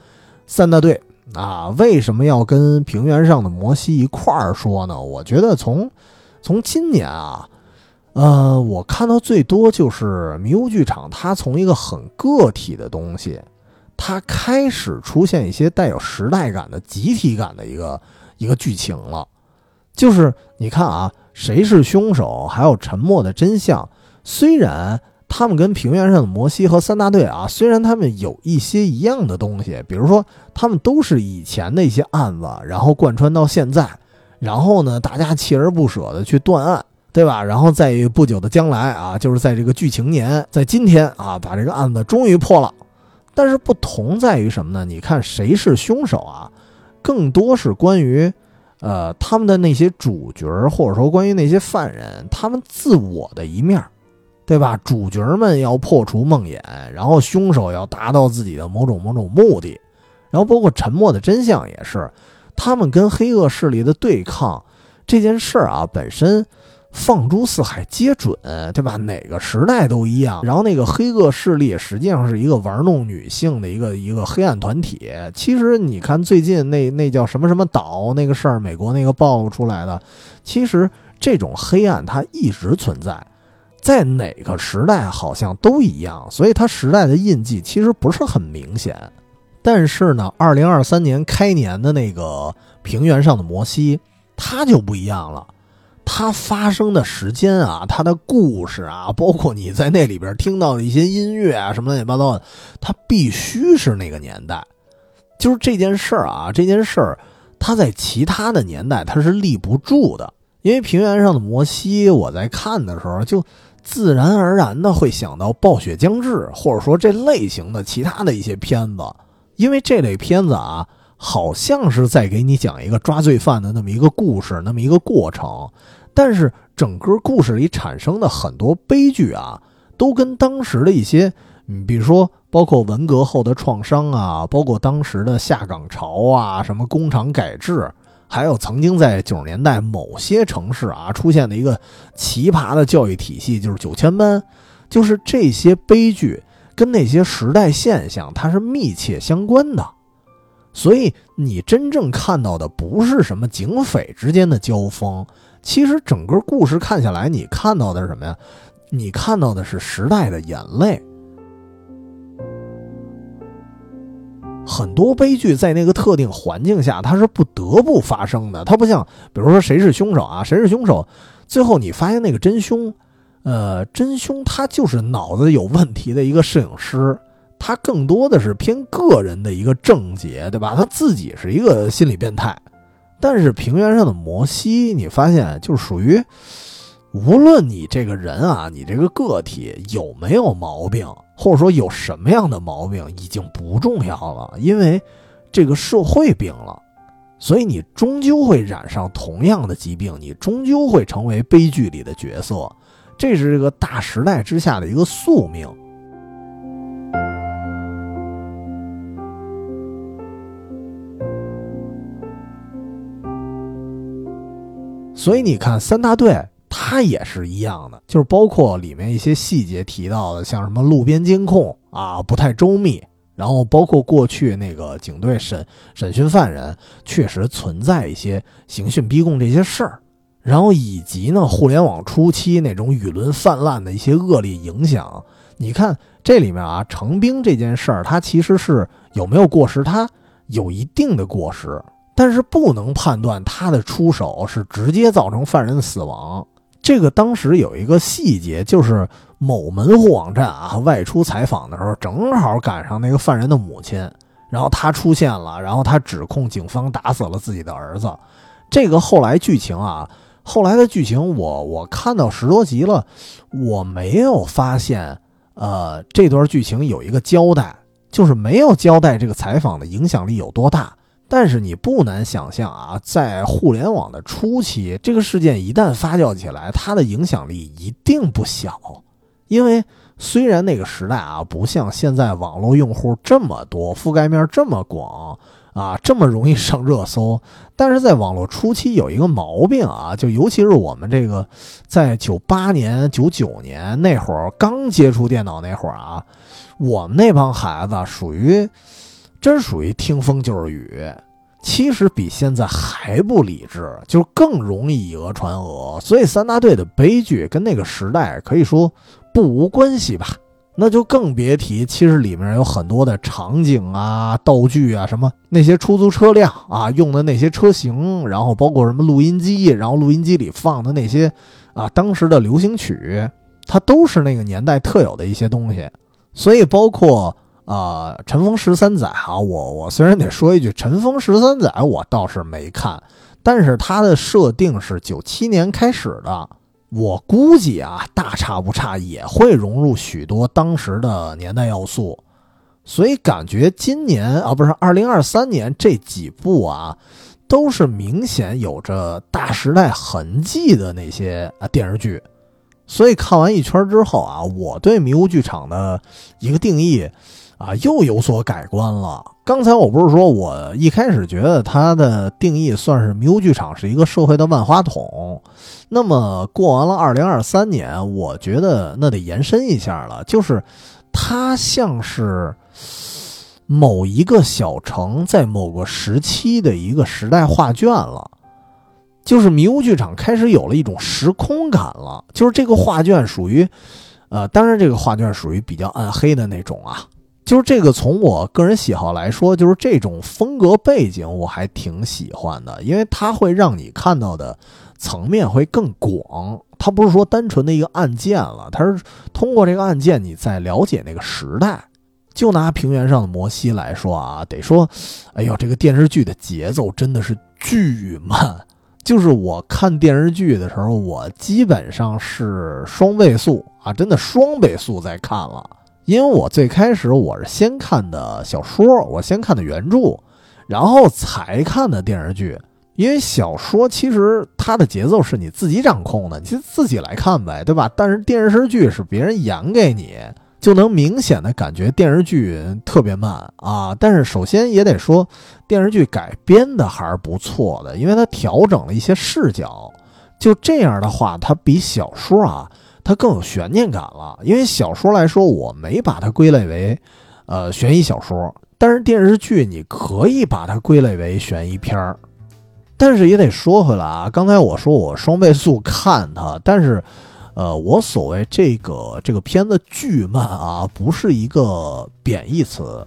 三大队啊，为什么要跟平原上的摩西一块儿说呢？我觉得从从今年啊。呃，我看到最多就是迷雾剧场，它从一个很个体的东西，它开始出现一些带有时代感的集体感的一个一个剧情了。就是你看啊，谁是凶手，还有沉默的真相。虽然他们跟平原上的摩西和三大队啊，虽然他们有一些一样的东西，比如说他们都是以前的一些案子，然后贯穿到现在，然后呢，大家锲而不舍的去断案。对吧？然后在于不久的将来啊，就是在这个剧情年，在今天啊，把这个案子终于破了。但是不同在于什么呢？你看谁是凶手啊？更多是关于，呃，他们的那些主角，或者说关于那些犯人，他们自我的一面，对吧？主角们要破除梦魇，然后凶手要达到自己的某种某种目的，然后包括沉默的真相也是，他们跟黑恶势力的对抗这件事儿啊，本身。放诸四海皆准，对吧？哪个时代都一样。然后那个黑恶势力实际上是一个玩弄女性的一个一个黑暗团体。其实你看最近那那叫什么什么岛那个事儿，美国那个爆出来的，其实这种黑暗它一直存在，在哪个时代好像都一样。所以它时代的印记其实不是很明显。但是呢，二零二三年开年的那个平原上的摩西，它就不一样了。它发生的时间啊，它的故事啊，包括你在那里边听到的一些音乐啊，什么乱七八糟的，它必须是那个年代。就是这件事儿啊，这件事儿，它在其他的年代它是立不住的。因为平原上的摩西，我在看的时候就自然而然的会想到暴雪将至，或者说这类型的其他的一些片子，因为这类片子啊。好像是在给你讲一个抓罪犯的那么一个故事，那么一个过程，但是整个故事里产生的很多悲剧啊，都跟当时的一些，嗯，比如说包括文革后的创伤啊，包括当时的下岗潮啊，什么工厂改制。还有曾经在九十年代某些城市啊出现的一个奇葩的教育体系，就是九千班，就是这些悲剧跟那些时代现象它是密切相关的，所以你真正看到的不是什么警匪之间的交锋，其实整个故事看下来，你看到的是什么呀？你看到的是时代的眼泪。很多悲剧在那个特定环境下，它是不得不发生的。它不像，比如说谁是凶手啊？谁是凶手？最后你发现那个真凶，呃，真凶他就是脑子有问题的一个摄影师，他更多的是偏个人的一个症结，对吧？他自己是一个心理变态。但是平原上的摩西，你发现就属于。无论你这个人啊，你这个个体有没有毛病，或者说有什么样的毛病，已经不重要了，因为这个社会病了，所以你终究会染上同样的疾病，你终究会成为悲剧里的角色，这是这个大时代之下的一个宿命。所以你看三大队。它也是一样的，就是包括里面一些细节提到的，像什么路边监控啊不太周密，然后包括过去那个警队审审讯犯人，确实存在一些刑讯逼供这些事儿，然后以及呢互联网初期那种舆论泛滥的一些恶劣影响。你看这里面啊，程兵这件事儿，它其实是有没有过失？它有一定的过失，但是不能判断他的出手是直接造成犯人的死亡。这个当时有一个细节，就是某门户网站啊外出采访的时候，正好赶上那个犯人的母亲，然后他出现了，然后他指控警方打死了自己的儿子。这个后来剧情啊，后来的剧情我我看到十多集了，我没有发现，呃，这段剧情有一个交代，就是没有交代这个采访的影响力有多大。但是你不难想象啊，在互联网的初期，这个事件一旦发酵起来，它的影响力一定不小。因为虽然那个时代啊，不像现在网络用户这么多，覆盖面这么广啊，这么容易上热搜，但是在网络初期有一个毛病啊，就尤其是我们这个在九八年、九九年那会儿刚接触电脑那会儿啊，我们那帮孩子属于。真属于听风就是雨，其实比现在还不理智，就更容易以讹传讹。所以三大队的悲剧跟那个时代可以说不无关系吧？那就更别提，其实里面有很多的场景啊、道具啊，什么那些出租车辆啊用的那些车型，然后包括什么录音机，然后录音机里放的那些啊当时的流行曲，它都是那个年代特有的一些东西。所以包括。啊，《尘封十三载》啊，我我虽然得说一句，《尘封十三载》我倒是没看，但是它的设定是九七年开始的，我估计啊，大差不差也会融入许多当时的年代要素，所以感觉今年啊，不是二零二三年这几部啊，都是明显有着大时代痕迹的那些啊电视剧，所以看完一圈之后啊，我对迷雾剧场的一个定义。啊，又有所改观了。刚才我不是说我一开始觉得它的定义算是迷雾剧场是一个社会的万花筒，那么过完了二零二三年，我觉得那得延伸一下了，就是它像是某一个小城在某个时期的一个时代画卷了，就是迷雾剧场开始有了一种时空感了，就是这个画卷属于，呃，当然这个画卷属于比较暗黑的那种啊。就是这个，从我个人喜好来说，就是这种风格背景我还挺喜欢的，因为它会让你看到的层面会更广。它不是说单纯的一个案件了，它是通过这个案件你在了解那个时代。就拿平原上的摩西来说啊，得说，哎呦，这个电视剧的节奏真的是巨慢。就是我看电视剧的时候，我基本上是双倍速啊，真的双倍速在看了。因为我最开始我是先看的小说，我先看的原著，然后才看的电视剧。因为小说其实它的节奏是你自己掌控的，你就自己来看呗，对吧？但是电视剧是别人演给你，就能明显的感觉电视剧特别慢啊。但是首先也得说，电视剧改编的还是不错的，因为它调整了一些视角，就这样的话，它比小说啊，它更有悬念感了。因为小说来说，我没把它归类为，呃，悬疑小说，但是电视剧你可以把它归类为悬疑片儿。但是也得说回来啊，刚才我说我双倍速看它，但是，呃，我所谓这个这个片子巨慢啊，不是一个贬义词，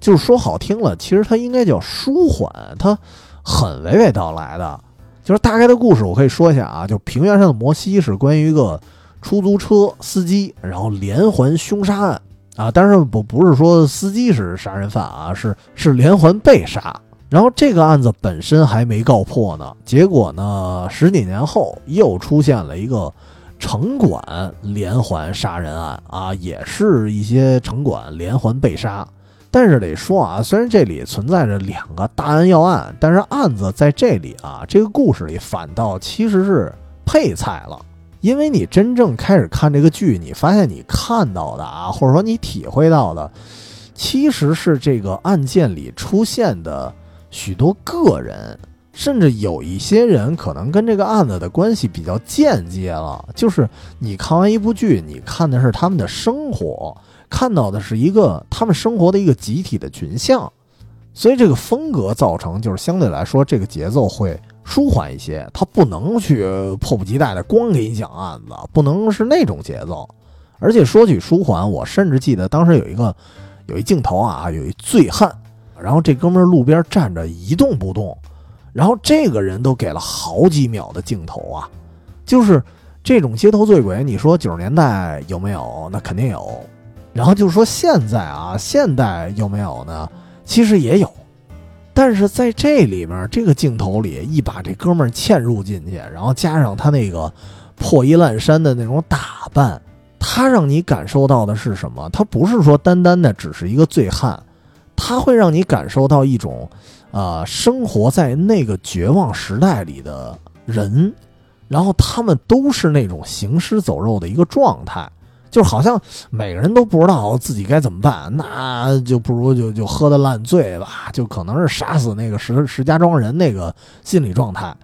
就是说好听了，其实它应该叫舒缓，它很娓娓道来的。就是大概的故事，我可以说一下啊，就平原上的摩西是关于一个出租车司机，然后连环凶杀案啊，但是不不是说司机是杀人犯啊，是是连环被杀。然后这个案子本身还没告破呢，结果呢，十几年后又出现了一个城管连环杀人案啊，也是一些城管连环被杀。但是得说啊，虽然这里存在着两个大案要案，但是案子在这里啊，这个故事里反倒其实是配菜了。因为你真正开始看这个剧，你发现你看到的啊，或者说你体会到的，其实是这个案件里出现的。许多个人，甚至有一些人，可能跟这个案子的关系比较间接了。就是你看完一部剧，你看的是他们的生活，看到的是一个他们生活的一个集体的群像，所以这个风格造成就是相对来说这个节奏会舒缓一些。他不能去迫不及待的光给你讲案子，不能是那种节奏。而且说起舒缓，我甚至记得当时有一个有一镜头啊，有一醉汉。然后这哥们儿路边站着一动不动，然后这个人都给了好几秒的镜头啊，就是这种街头醉鬼，你说九十年代有没有？那肯定有。然后就是说现在啊，现代有没有呢？其实也有，但是在这里面这个镜头里，一把这哥们儿嵌入进去，然后加上他那个破衣烂衫的那种打扮，他让你感受到的是什么？他不是说单单的只是一个醉汉。他会让你感受到一种，呃，生活在那个绝望时代里的人，然后他们都是那种行尸走肉的一个状态，就好像每个人都不知道自己该怎么办，那就不如就就喝的烂醉吧，就可能是杀死那个石石家庄人那个心理状态。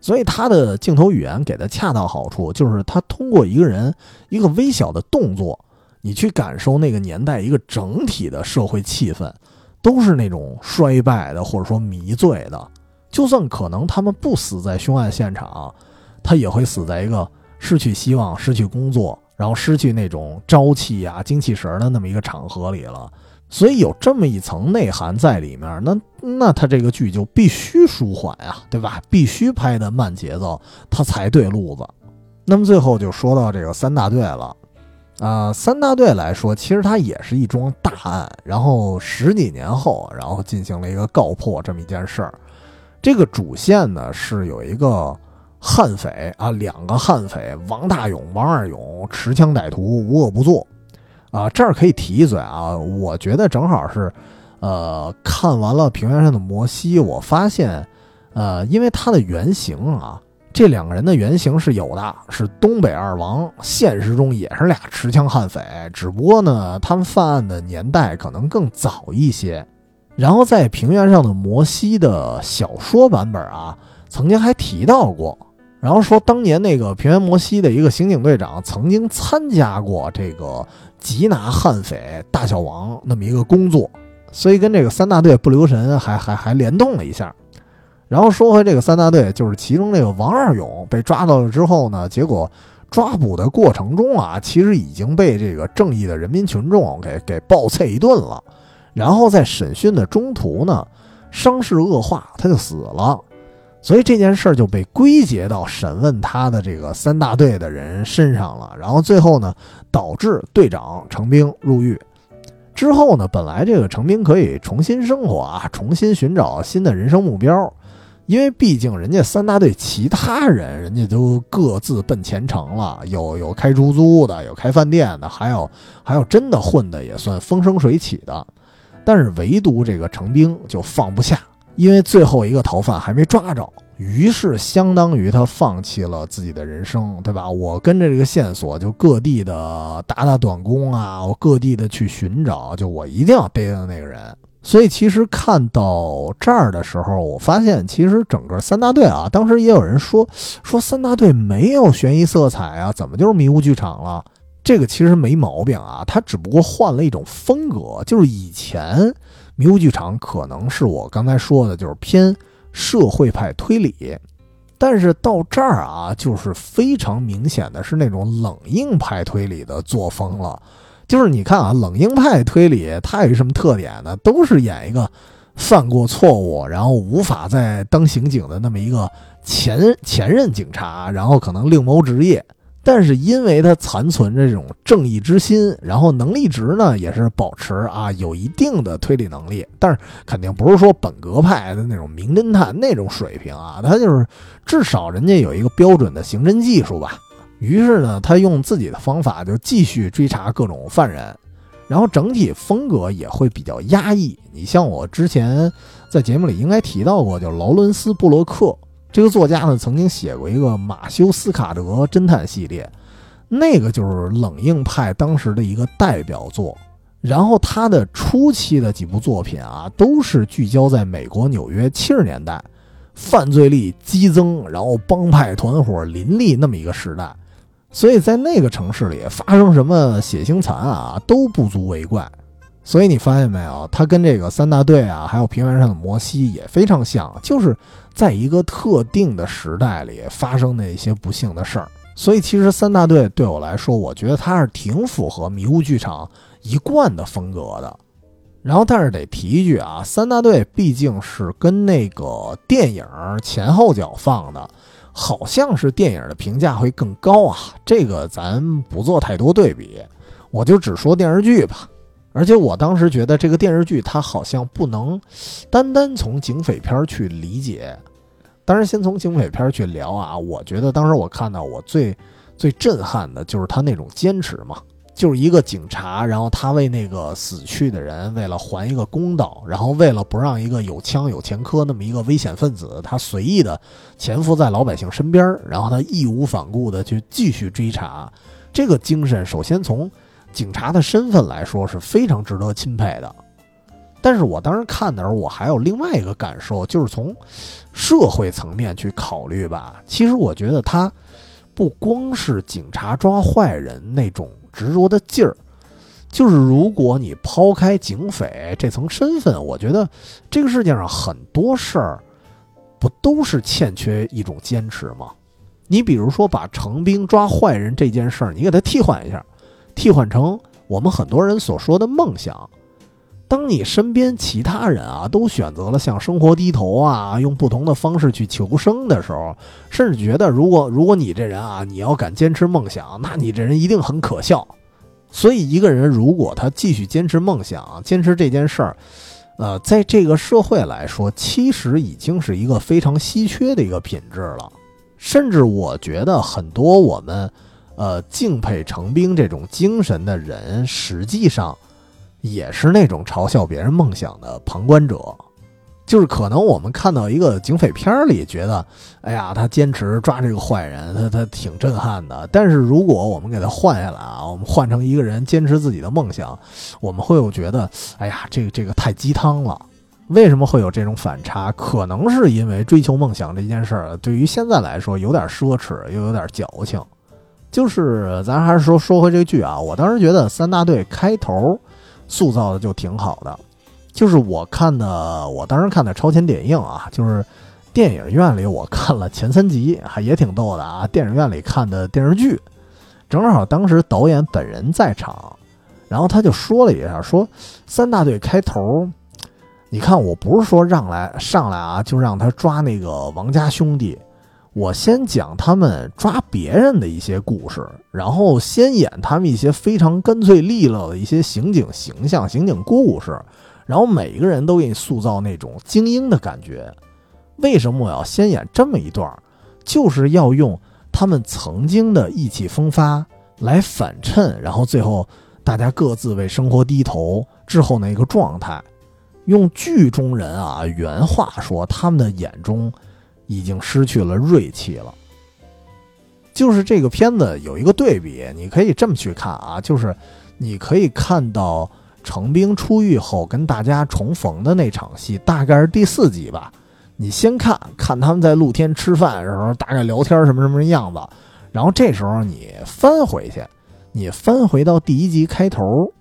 所以他的镜头语言给的恰到好处，就是他通过一个人一个微小的动作，你去感受那个年代一个整体的社会气氛。都是那种衰败的，或者说迷醉的。就算可能他们不死在凶案现场，他也会死在一个失去希望、失去工作，然后失去那种朝气呀、精气神的那么一个场合里了。所以有这么一层内涵在里面，那那他这个剧就必须舒缓呀，对吧？必须拍的慢节奏，他才对路子。那么最后就说到这个三大队了。啊，三大队来说，其实它也是一桩大案。然后十几年后，然后进行了一个告破这么一件事儿。这个主线呢是有一个悍匪啊，两个悍匪王大勇、王二勇持枪歹徒，无恶不作。啊，这儿可以提一嘴啊，我觉得正好是，呃，看完了平原上的摩西，我发现，呃，因为他的原型啊。这两个人的原型是有的，是东北二王，现实中也是俩持枪悍匪，只不过呢，他们犯案的年代可能更早一些。然后在平原上的摩西的小说版本啊，曾经还提到过，然后说当年那个平原摩西的一个刑警队长曾经参加过这个缉拿悍匪大小王那么一个工作，所以跟这个三大队不留神还还还联动了一下。然后说回这个三大队，就是其中这个王二勇被抓到了之后呢，结果抓捕的过程中啊，其实已经被这个正义的人民群众给给暴啐一顿了。然后在审讯的中途呢，伤势恶化，他就死了。所以这件事儿就被归结到审问他的这个三大队的人身上了。然后最后呢，导致队长程兵入狱。之后呢，本来这个程兵可以重新生活啊，重新寻找新的人生目标。因为毕竟人家三大队其他人，人家都各自奔前程了，有有开出租的，有开饭店的，还有还有真的混的也算风生水起的，但是唯独这个程兵就放不下，因为最后一个逃犯还没抓着，于是相当于他放弃了自己的人生，对吧？我跟着这个线索就各地的打打短工啊，我各地的去寻找，就我一定要逮到那个人。所以其实看到这儿的时候，我发现其实整个三大队啊，当时也有人说说三大队没有悬疑色彩啊，怎么就是迷雾剧场了？这个其实没毛病啊，他只不过换了一种风格，就是以前迷雾剧场可能是我刚才说的，就是偏社会派推理，但是到这儿啊，就是非常明显的是那种冷硬派推理的作风了。就是你看啊，冷硬派推理它有什么特点呢？都是演一个犯过错误，然后无法再当刑警的那么一个前前任警察，然后可能另谋职业，但是因为他残存着这种正义之心，然后能力值呢也是保持啊有一定的推理能力，但是肯定不是说本格派的那种名侦探那种水平啊，他就是至少人家有一个标准的刑侦技术吧。于是呢，他用自己的方法就继续追查各种犯人，然后整体风格也会比较压抑。你像我之前在节目里应该提到过，叫劳伦斯·布洛克这个作家呢，曾经写过一个马修斯卡德侦探系列，那个就是冷硬派当时的一个代表作。然后他的初期的几部作品啊，都是聚焦在美国纽约七十年代，犯罪率激增，然后帮派团伙林立那么一个时代。所以在那个城市里发生什么血腥惨案啊都不足为怪，所以你发现没有，他跟这个三大队啊，还有平原上的摩西也非常像，就是在一个特定的时代里发生的一些不幸的事儿。所以其实三大队对我来说，我觉得它是挺符合迷雾剧场一贯的风格的。然后但是得提一句啊，三大队毕竟是跟那个电影前后脚放的。好像是电影的评价会更高啊，这个咱不做太多对比，我就只说电视剧吧。而且我当时觉得这个电视剧它好像不能单单从警匪片去理解。当然，先从警匪片去聊啊，我觉得当时我看到我最最震撼的就是他那种坚持嘛。就是一个警察，然后他为那个死去的人，为了还一个公道，然后为了不让一个有枪有前科那么一个危险分子，他随意的潜伏在老百姓身边，然后他义无反顾的去继续追查。这个精神，首先从警察的身份来说是非常值得钦佩的。但是我当时看的时候，我还有另外一个感受，就是从社会层面去考虑吧。其实我觉得他不光是警察抓坏人那种。执着的劲儿，就是如果你抛开警匪这层身份，我觉得这个世界上很多事儿，不都是欠缺一种坚持吗？你比如说把成兵抓坏人这件事儿，你给他替换一下，替换成我们很多人所说的梦想。当你身边其他人啊都选择了向生活低头啊，用不同的方式去求生的时候，甚至觉得如果如果你这人啊，你要敢坚持梦想，那你这人一定很可笑。所以，一个人如果他继续坚持梦想，坚持这件事儿，呃，在这个社会来说，其实已经是一个非常稀缺的一个品质了。甚至我觉得很多我们，呃，敬佩成兵这种精神的人，实际上。也是那种嘲笑别人梦想的旁观者，就是可能我们看到一个警匪片里，觉得，哎呀，他坚持抓这个坏人，他他挺震撼的。但是如果我们给他换下来啊，我们换成一个人坚持自己的梦想，我们会有觉得，哎呀，这个这个太鸡汤了。为什么会有这种反差？可能是因为追求梦想这件事儿，对于现在来说有点奢侈，又有点矫情。就是咱还是说说回这个剧啊，我当时觉得三大队开头。塑造的就挺好的，就是我看的，我当时看的超前点映啊，就是电影院里我看了前三集，还也挺逗的啊。电影院里看的电视剧，正好当时导演本人在场，然后他就说了一下，说三大队开头，你看我不是说让来上来啊，就让他抓那个王家兄弟。我先讲他们抓别人的一些故事，然后先演他们一些非常干脆利落的一些刑警形象、刑警故事，然后每一个人都给你塑造那种精英的感觉。为什么我要先演这么一段？就是要用他们曾经的意气风发来反衬，然后最后大家各自为生活低头之后那个状态。用剧中人啊原话说，他们的眼中已经失去了锐气了。就是这个片子有一个对比，你可以这么去看啊，就是你可以看到程兵出狱后跟大家重逢的那场戏，大概是第四集吧。你先看看他们在露天吃饭的时候，大概聊天什么什么样子，然后这时候你翻回去，你翻回到第一集开头，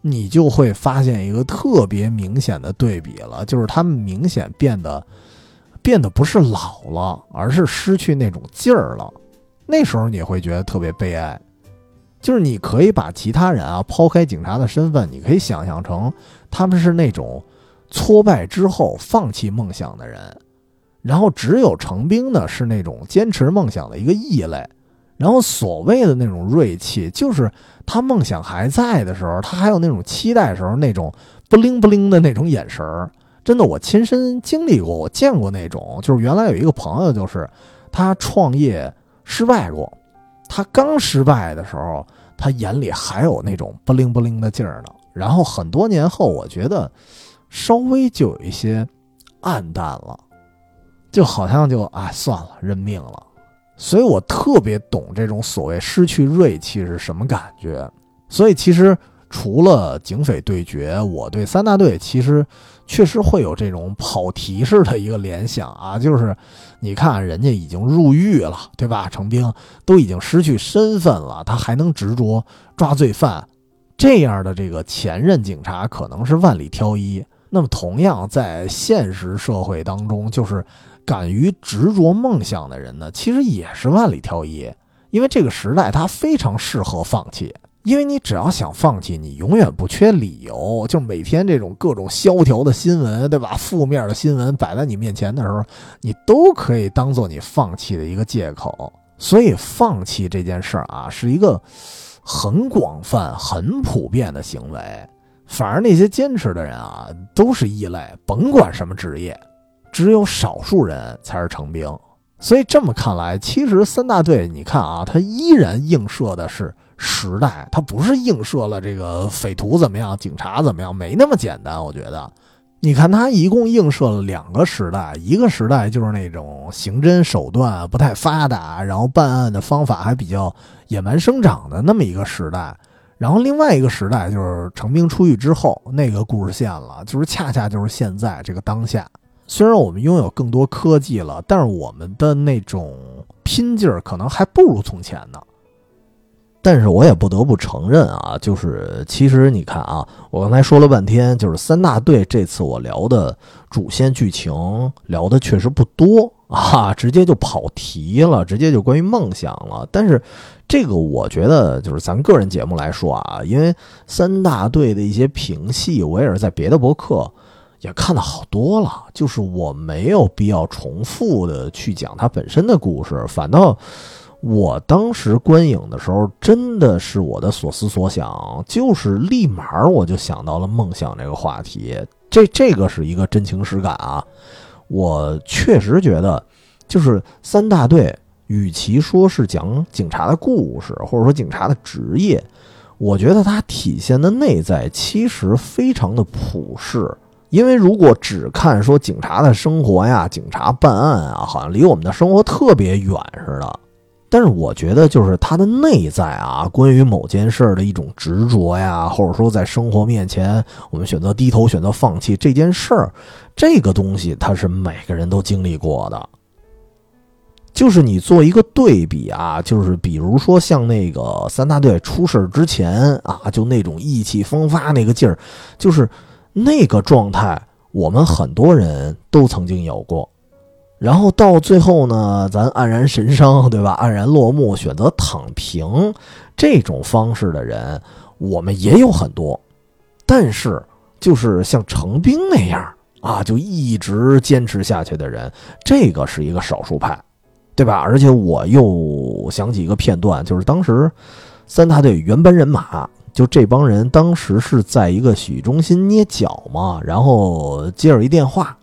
你就会发现一个特别明显的对比了，就是他们明显变得变得不是老了，而是失去那种劲儿了。那时候你会觉得特别悲哀，就是你可以把其他人啊抛开警察的身份，你可以想象成他们是那种挫败之后放弃梦想的人，然后只有成兵的是那种坚持梦想的一个异类，然后所谓的那种锐气，就是他梦想还在的时候，他还有那种期待时候那种不灵不灵的那种眼神儿，真的我亲身经历过，我见过那种，就是原来有一个朋友，就是他创业。失败过，他刚失败的时候，他眼里还有那种不灵不灵的劲儿呢。然后很多年后，我觉得稍微就有一些暗淡了，就好像就啊算了，认命了。所以我特别懂这种所谓失去锐气是什么感觉。所以其实除了警匪对决，我对三大队其实。确实会有这种跑题式的一个联想啊，[LAUGHS] 就是你看人家已经入狱了，对吧？程兵都已经失去身份了，他还能执着抓罪犯，这样的这个前任警察可能是万里挑一。那么同样在现实社会当中，就是敢于执着梦想的人呢，其实也是万里挑一，因为这个时代他非常适合放弃。因为你只要想放弃，你永远不缺理由。就每天这种各种萧条的新闻，对吧？负面的新闻摆在你面前的时候，你都可以当做你放弃的一个借口。所以，放弃这件事儿啊，是一个很广泛、很普遍的行为。反而那些坚持的人啊，都是异类，甭管什么职业，只有少数人才是成兵。所以这么看来，其实三大队，你看啊，它依然映射的是。时代，它不是映射了这个匪徒怎么样，警察怎么样，没那么简单。我觉得，你看它一共映射了两个时代，一个时代就是那种刑侦手段不太发达，然后办案的方法还比较野蛮生长的那么一个时代，然后另外一个时代就是成兵出狱之后那个故事线了，就是恰恰就是现在这个当下。虽然我们拥有更多科技了，但是我们的那种拼劲儿可能还不如从前呢。但是我也不得不承认啊，就是其实你看啊，我刚才说了半天，就是三大队这次我聊的主线剧情聊的确实不多啊，[LAUGHS] 直接就跑题了，直接就关于梦想了。但是这个我觉得就是咱个人节目来说啊，因为三大队的一些评戏，我也是在别的博客也看的好多了，就是我没有必要重复的去讲它本身的故事，反倒。我当时观影的时候，真的是我的所思所想，就是立马我就想到了梦想这个话题。这这个是一个真情实感啊！我确实觉得，就是三大队，与其说是讲警察的故事，或者说警察的职业，我觉得它体现的内在其实非常的普世。因为如果只看说警察的生活呀，警察办案啊，好像离我们的生活特别远似的。但是我觉得，就是他的内在啊，关于某件事的一种执着呀，或者说在生活面前，我们选择低头、选择放弃这件事儿，这个东西，它是每个人都经历过的。就是你做一个对比啊，就是比如说像那个三大队出事之前啊，就那种意气风发那个劲儿，就是那个状态，我们很多人都曾经有过。然后到最后呢，咱黯然神伤，[LAUGHS] 对吧？黯然落幕，选择躺平这种方式的人，我们也有很多。但是，就是像程兵那样啊，就一直坚持下去的人，这个是一个少数派，对吧？而且我又想起一个片段，就是当时三大队原班人马，就这帮人当时是在一个洗浴中心捏脚嘛，然后接着一电话。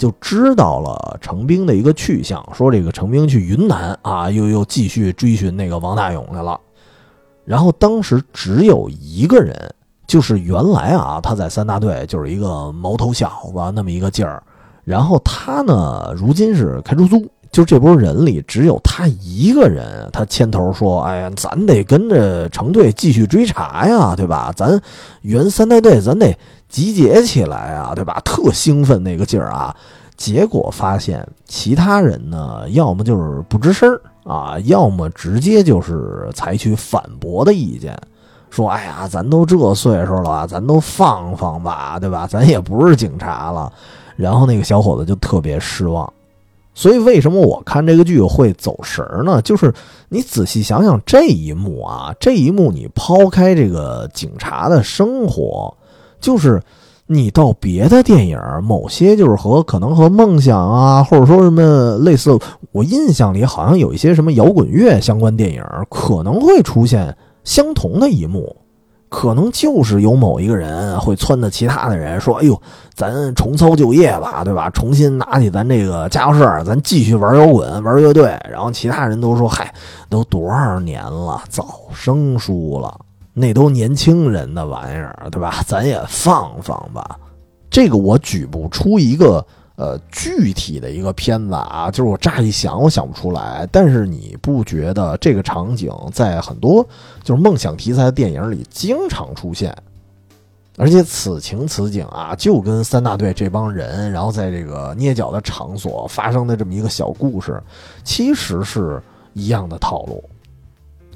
就知道了程兵的一个去向，说这个程兵去云南啊，又又继续追寻那个王大勇去了。然后当时只有一个人就是原来啊，他在三大队就是一个毛头小子那么一个劲儿，然后他呢，如今是开出租，就这波人里只有他一个人，他牵头说：“哎呀，咱得跟着成队继续追查呀，对吧？咱原三大队，咱得集结起来啊，对吧？特兴奋那个劲儿啊。”结果发现其他人呢，要么就是不吱声儿啊，要么直接就是采取反驳的意见，说：“哎呀，咱都这岁数了，咱都放放吧，对吧？咱也不是警察了。”然后那个小伙子就特别失望。所以为什么我看这个剧会走神呢？就是你仔细想想这一幕啊，这一幕你抛开这个警察的生活，就是。你到别的电影，某些就是和可能和梦想啊，或者说什么类似，我印象里好像有一些什么摇滚乐相关电影，可能会出现相同的一幕，可能就是有某一个人会撺掇其他的人说：“哎呦，咱重操旧业吧，对吧？重新拿起咱这个家伙事儿，咱继续玩摇滚、玩乐队。”然后其他人都说：“嗨，都多少年了，早生疏了。”那都年轻人的玩意儿，对吧？[LAUGHS] 咱也放放吧。这个我举不出一个呃具体的一个片子啊，就是我乍一想我想不出来。但是你不觉得这个场景在很多就是梦想题材的电影里经常出现？而且此情此景啊，就跟三大队这帮人，然后在这个捏脚的场所发生的这么一个小故事，其实是一样的套路。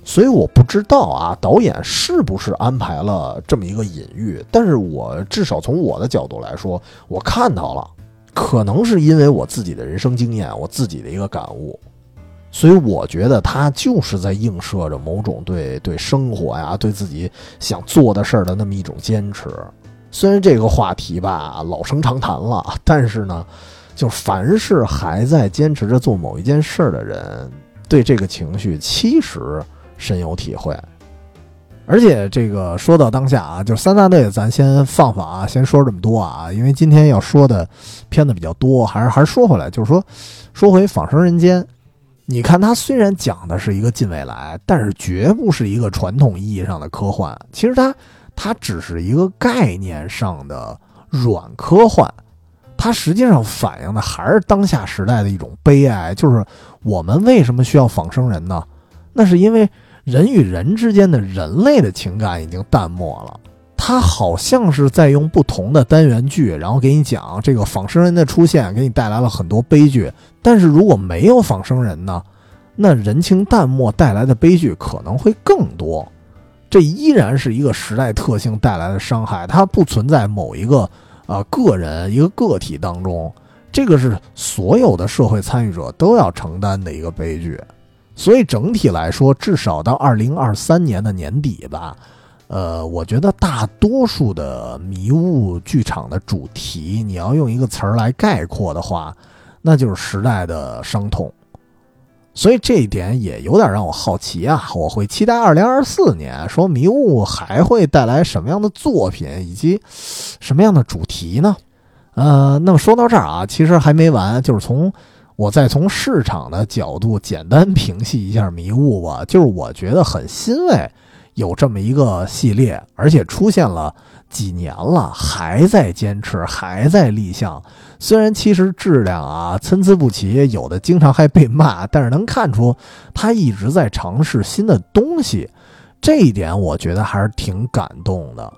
所以我不知道啊，导演是不是安排了这么一个隐喻？但是我至少从我的角度来说，我看到了，可能是因为我自己的人生经验，我自己的一个感悟，所以我觉得他就是在映射着某种对对生活呀，对自己想做的事儿的那么一种坚持。虽然这个话题吧老生常谈了，但是呢，就凡是还在坚持着做某一件事儿的人，对这个情绪其实。深有体会，而且这个说到当下啊，就三大队，咱先放放啊，先说这么多啊，因为今天要说的片子比较多，还是还是说回来，就是说说回《仿生人间》，你看它虽然讲的是一个近未来，但是绝不是一个传统意义上的科幻，其实它它只是一个概念上的软科幻，它实际上反映的还是当下时代的一种悲哀，就是我们为什么需要仿生人呢？那是因为。人与人之间的人类的情感已经淡漠了，他好像是在用不同的单元剧，然后给你讲这个仿生人的出现给你带来了很多悲剧。但是如果没有仿生人呢，那人情淡漠带来的悲剧可能会更多。这依然是一个时代特性带来的伤害，它不存在某一个啊个人一个个体当中，这个是所有的社会参与者都要承担的一个悲剧。所以整体来说，至少到二零二三年的年底吧，呃，我觉得大多数的迷雾剧场的主题，你要用一个词儿来概括的话，那就是时代的伤痛。所以这一点也有点让我好奇啊！我会期待二零二四年，说迷雾还会带来什么样的作品以及什么样的主题呢？呃，那么说到这儿啊，其实还没完，就是从。我再从市场的角度简单平息一下迷雾吧，就是我觉得很欣慰，有这么一个系列，而且出现了几年了，还在坚持，还在立项。虽然其实质量啊参差不齐，有的经常还被骂，但是能看出他一直在尝试新的东西，这一点我觉得还是挺感动的。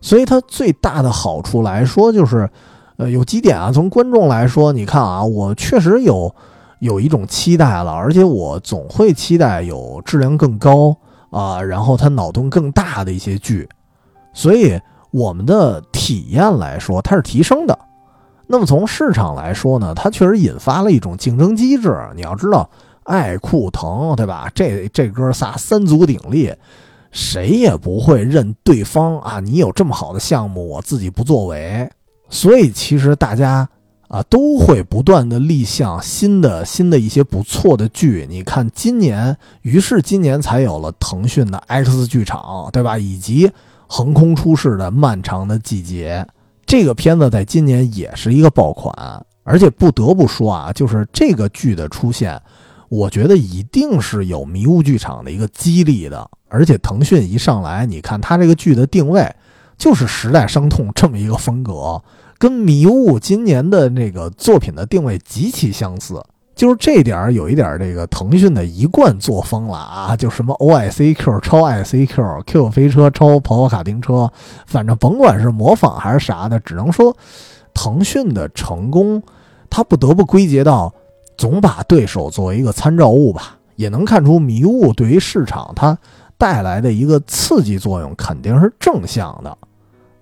所以它最大的好处来说就是。呃，有几点啊，从观众来说，你看啊，我确实有有一种期待了，而且我总会期待有质量更高啊，然后它脑洞更大的一些剧，所以我们的体验来说，它是提升的。那么从市场来说呢，它确实引发了一种竞争机制。你要知道，爱酷腾，对吧？这这哥仨三足鼎立，谁也不会认对方啊。你有这么好的项目，我自己不作为。所以其实大家啊都会不断的立项新的新的一些不错的剧。你看今年，于是今年才有了腾讯的 X 剧场，对吧？以及横空出世的漫长的季节，这个片子在今年也是一个爆款。而且不得不说啊，就是这个剧的出现，我觉得一定是有迷雾剧场的一个激励的。而且腾讯一上来，你看它这个剧的定位。就是时代伤痛这么一个风格，跟迷雾今年的那个作品的定位极其相似。就是这点儿有一点这个腾讯的一贯作风了啊，就什么 O I C Q 超 I C Q，Q 飞车超跑跑卡丁车，反正甭管是模仿还是啥的，只能说腾讯的成功，它不得不归结到总把对手作为一个参照物吧。也能看出迷雾对于市场它带来的一个刺激作用肯定是正向的。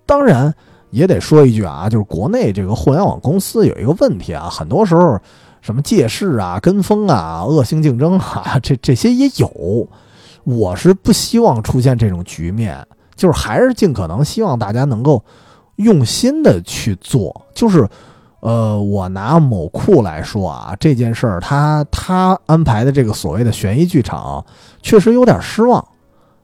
当然也得说一句啊，就是国内这个互联网公司有一个问题啊，很多时候。什么借势啊、跟风啊、恶性竞争啊，这这些也有。我是不希望出现这种局面，就是还是尽可能希望大家能够用心的去做。就是，呃，我拿某库来说啊，这件事儿他他安排的这个所谓的悬疑剧场，确实有点失望。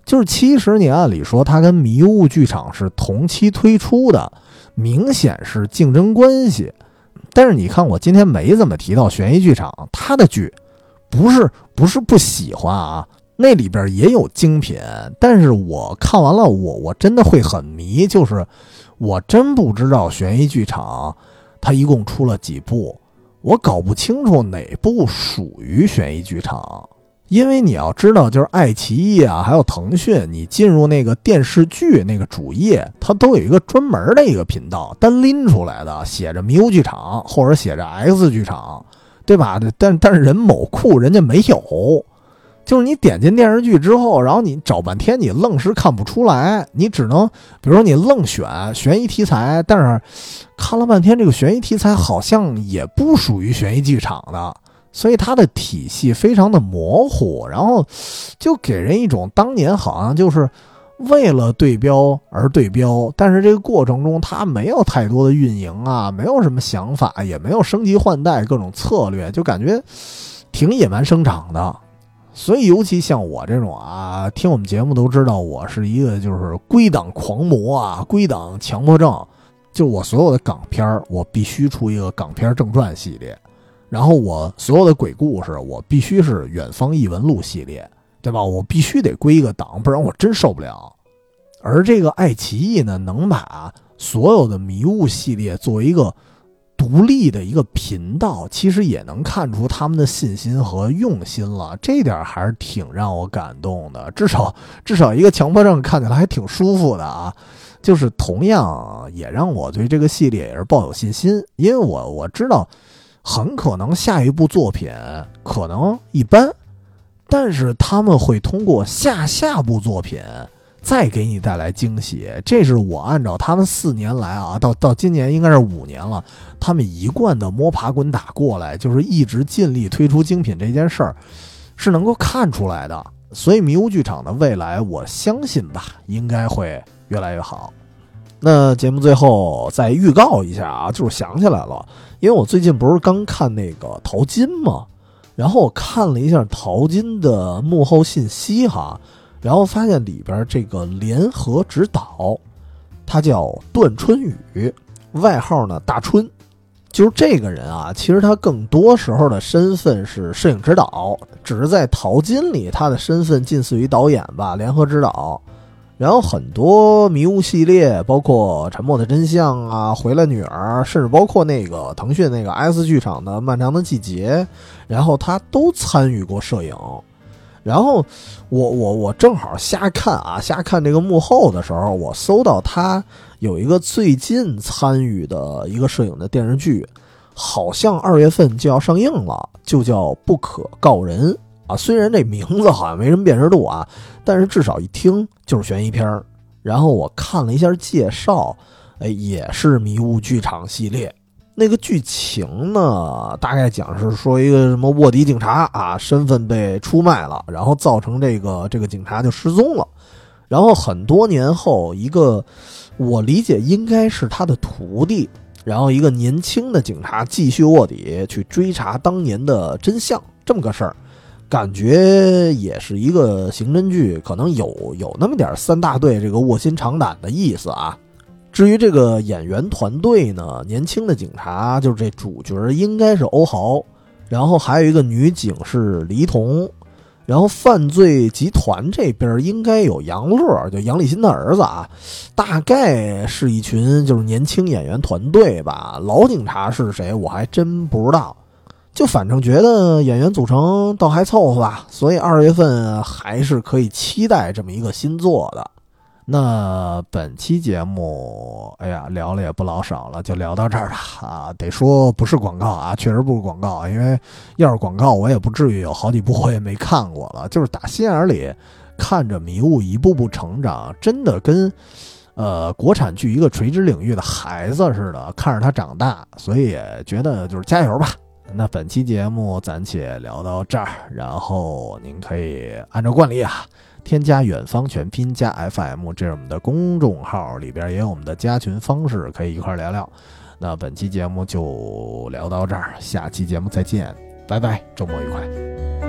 就是其实你按理说，它跟迷雾剧场是同期推出的，明显是竞争关系。但是你看，我今天没怎么提到悬疑剧场，它的剧不是不是不喜欢啊，那里边也有精品。但是我看完了，我我真的会很迷，就是我真不知道悬疑剧场它一共出了几部，我搞不清楚哪部属于悬疑剧场。因为你要知道，就是爱奇艺啊，还有腾讯，你进入那个电视剧那个主页，它都有一个专门的一个频道，单拎出来的，写着迷雾剧场或者写着 X 剧场，对吧？但但是人某库人家没有，就是你点进电视剧之后，然后你找半天，你愣是看不出来，你只能比如说你愣选悬疑题材，但是看了半天，这个悬疑题材好像也不属于悬疑剧场的。所以它的体系非常的模糊，然后就给人一种当年好像就是为了对标而对标，但是这个过程中它没有太多的运营啊，没有什么想法，也没有升级换代各种策略，就感觉挺野蛮生长的。所以尤其像我这种啊，听我们节目都知道，我是一个就是归档狂魔啊，归档强迫症，就我所有的港片儿我必须出一个港片正传系列。然后我所有的鬼故事，我必须是远方异闻录系列，对吧？我必须得归一个档，不然我真受不了。而这个爱奇艺呢，能把所有的迷雾系列作为一个独立的一个频道，其实也能看出他们的信心和用心了。这点还是挺让我感动的。至少 [LAUGHS] 至少一个强迫症看起来还挺舒服的啊。就是同样也让我对这个系列也是抱有信心，因为我我知道。很可能下一部作品可能一般，但是他们会通过下下部作品再给你带来惊喜。这是我按照他们四年来啊，到到今年应该是五年了，他们一贯的摸爬滚打过来，就是一直尽力推出精品这件事儿，是能够看出来的。所以迷雾剧场的未来，我相信吧，应该会越来越好。那节目最后再预告一下啊，就是想起来了。因为我最近不是刚看那个淘金嘛，然后我看了一下淘金的幕后信息哈，然后发现里边这个联合指导，他叫段春雨，外号呢大春，就是这个人啊，其实他更多时候的身份是摄影指导，只是在淘金里他的身份近似于导演吧，联合指导。然后很多迷雾系列，包括《沉默的真相》啊，《回来女儿》，甚至包括那个腾讯那个 S 剧场的《漫长的季节》，然后他都参与过摄影。然后我我我正好瞎看啊，瞎看这个幕后的时候，我搜到他有一个最近参与的一个摄影的电视剧，好像二月份就要上映了，就叫《不可告人》。啊，虽然这名字好像没什么辨识度啊，但是至少一听就是悬疑片儿。然后我看了一下介绍，哎，也是迷雾剧场系列。那个剧情呢，大概讲是说一个什么卧底警察啊，身份被出卖了，然后造成这个这个警察就失踪了。然后很多年后，一个我理解应该是他的徒弟，然后一个年轻的警察继续卧底去追查当年的真相，这么个事儿。感觉也是一个刑侦剧，可能有有那么点三大队这个卧薪尝胆的意思啊。至于这个演员团队呢，年轻的警察就是这主角应该是欧豪，然后还有一个女警是黎童，然后犯罪集团这边应该有杨乐，就杨立新的儿子啊，大概是一群就是年轻演员团队吧。老警察是谁，我还真不知道。就反正觉得演员组成倒还凑合吧，所以二月份还是可以期待这么一个新作的。那本期节目，哎呀，聊了也不老少了，就聊到这儿了啊。得说不是广告啊，确实不是广告，因为要是广告，我也不至于有好几部我也没看过了。就是打心眼里看着迷雾一步步成长，真的跟呃国产剧一个垂直领域的孩子似的，看着他长大，所以也觉得就是加油吧。那本期节目暂且聊到这儿，然后您可以按照惯例啊。添加远方全拼加 FM，这是我们的公众号，里边也有我们的加群方式，可以一块聊聊。那本期节目就聊到这儿，下期节目再见，拜拜，周末愉快。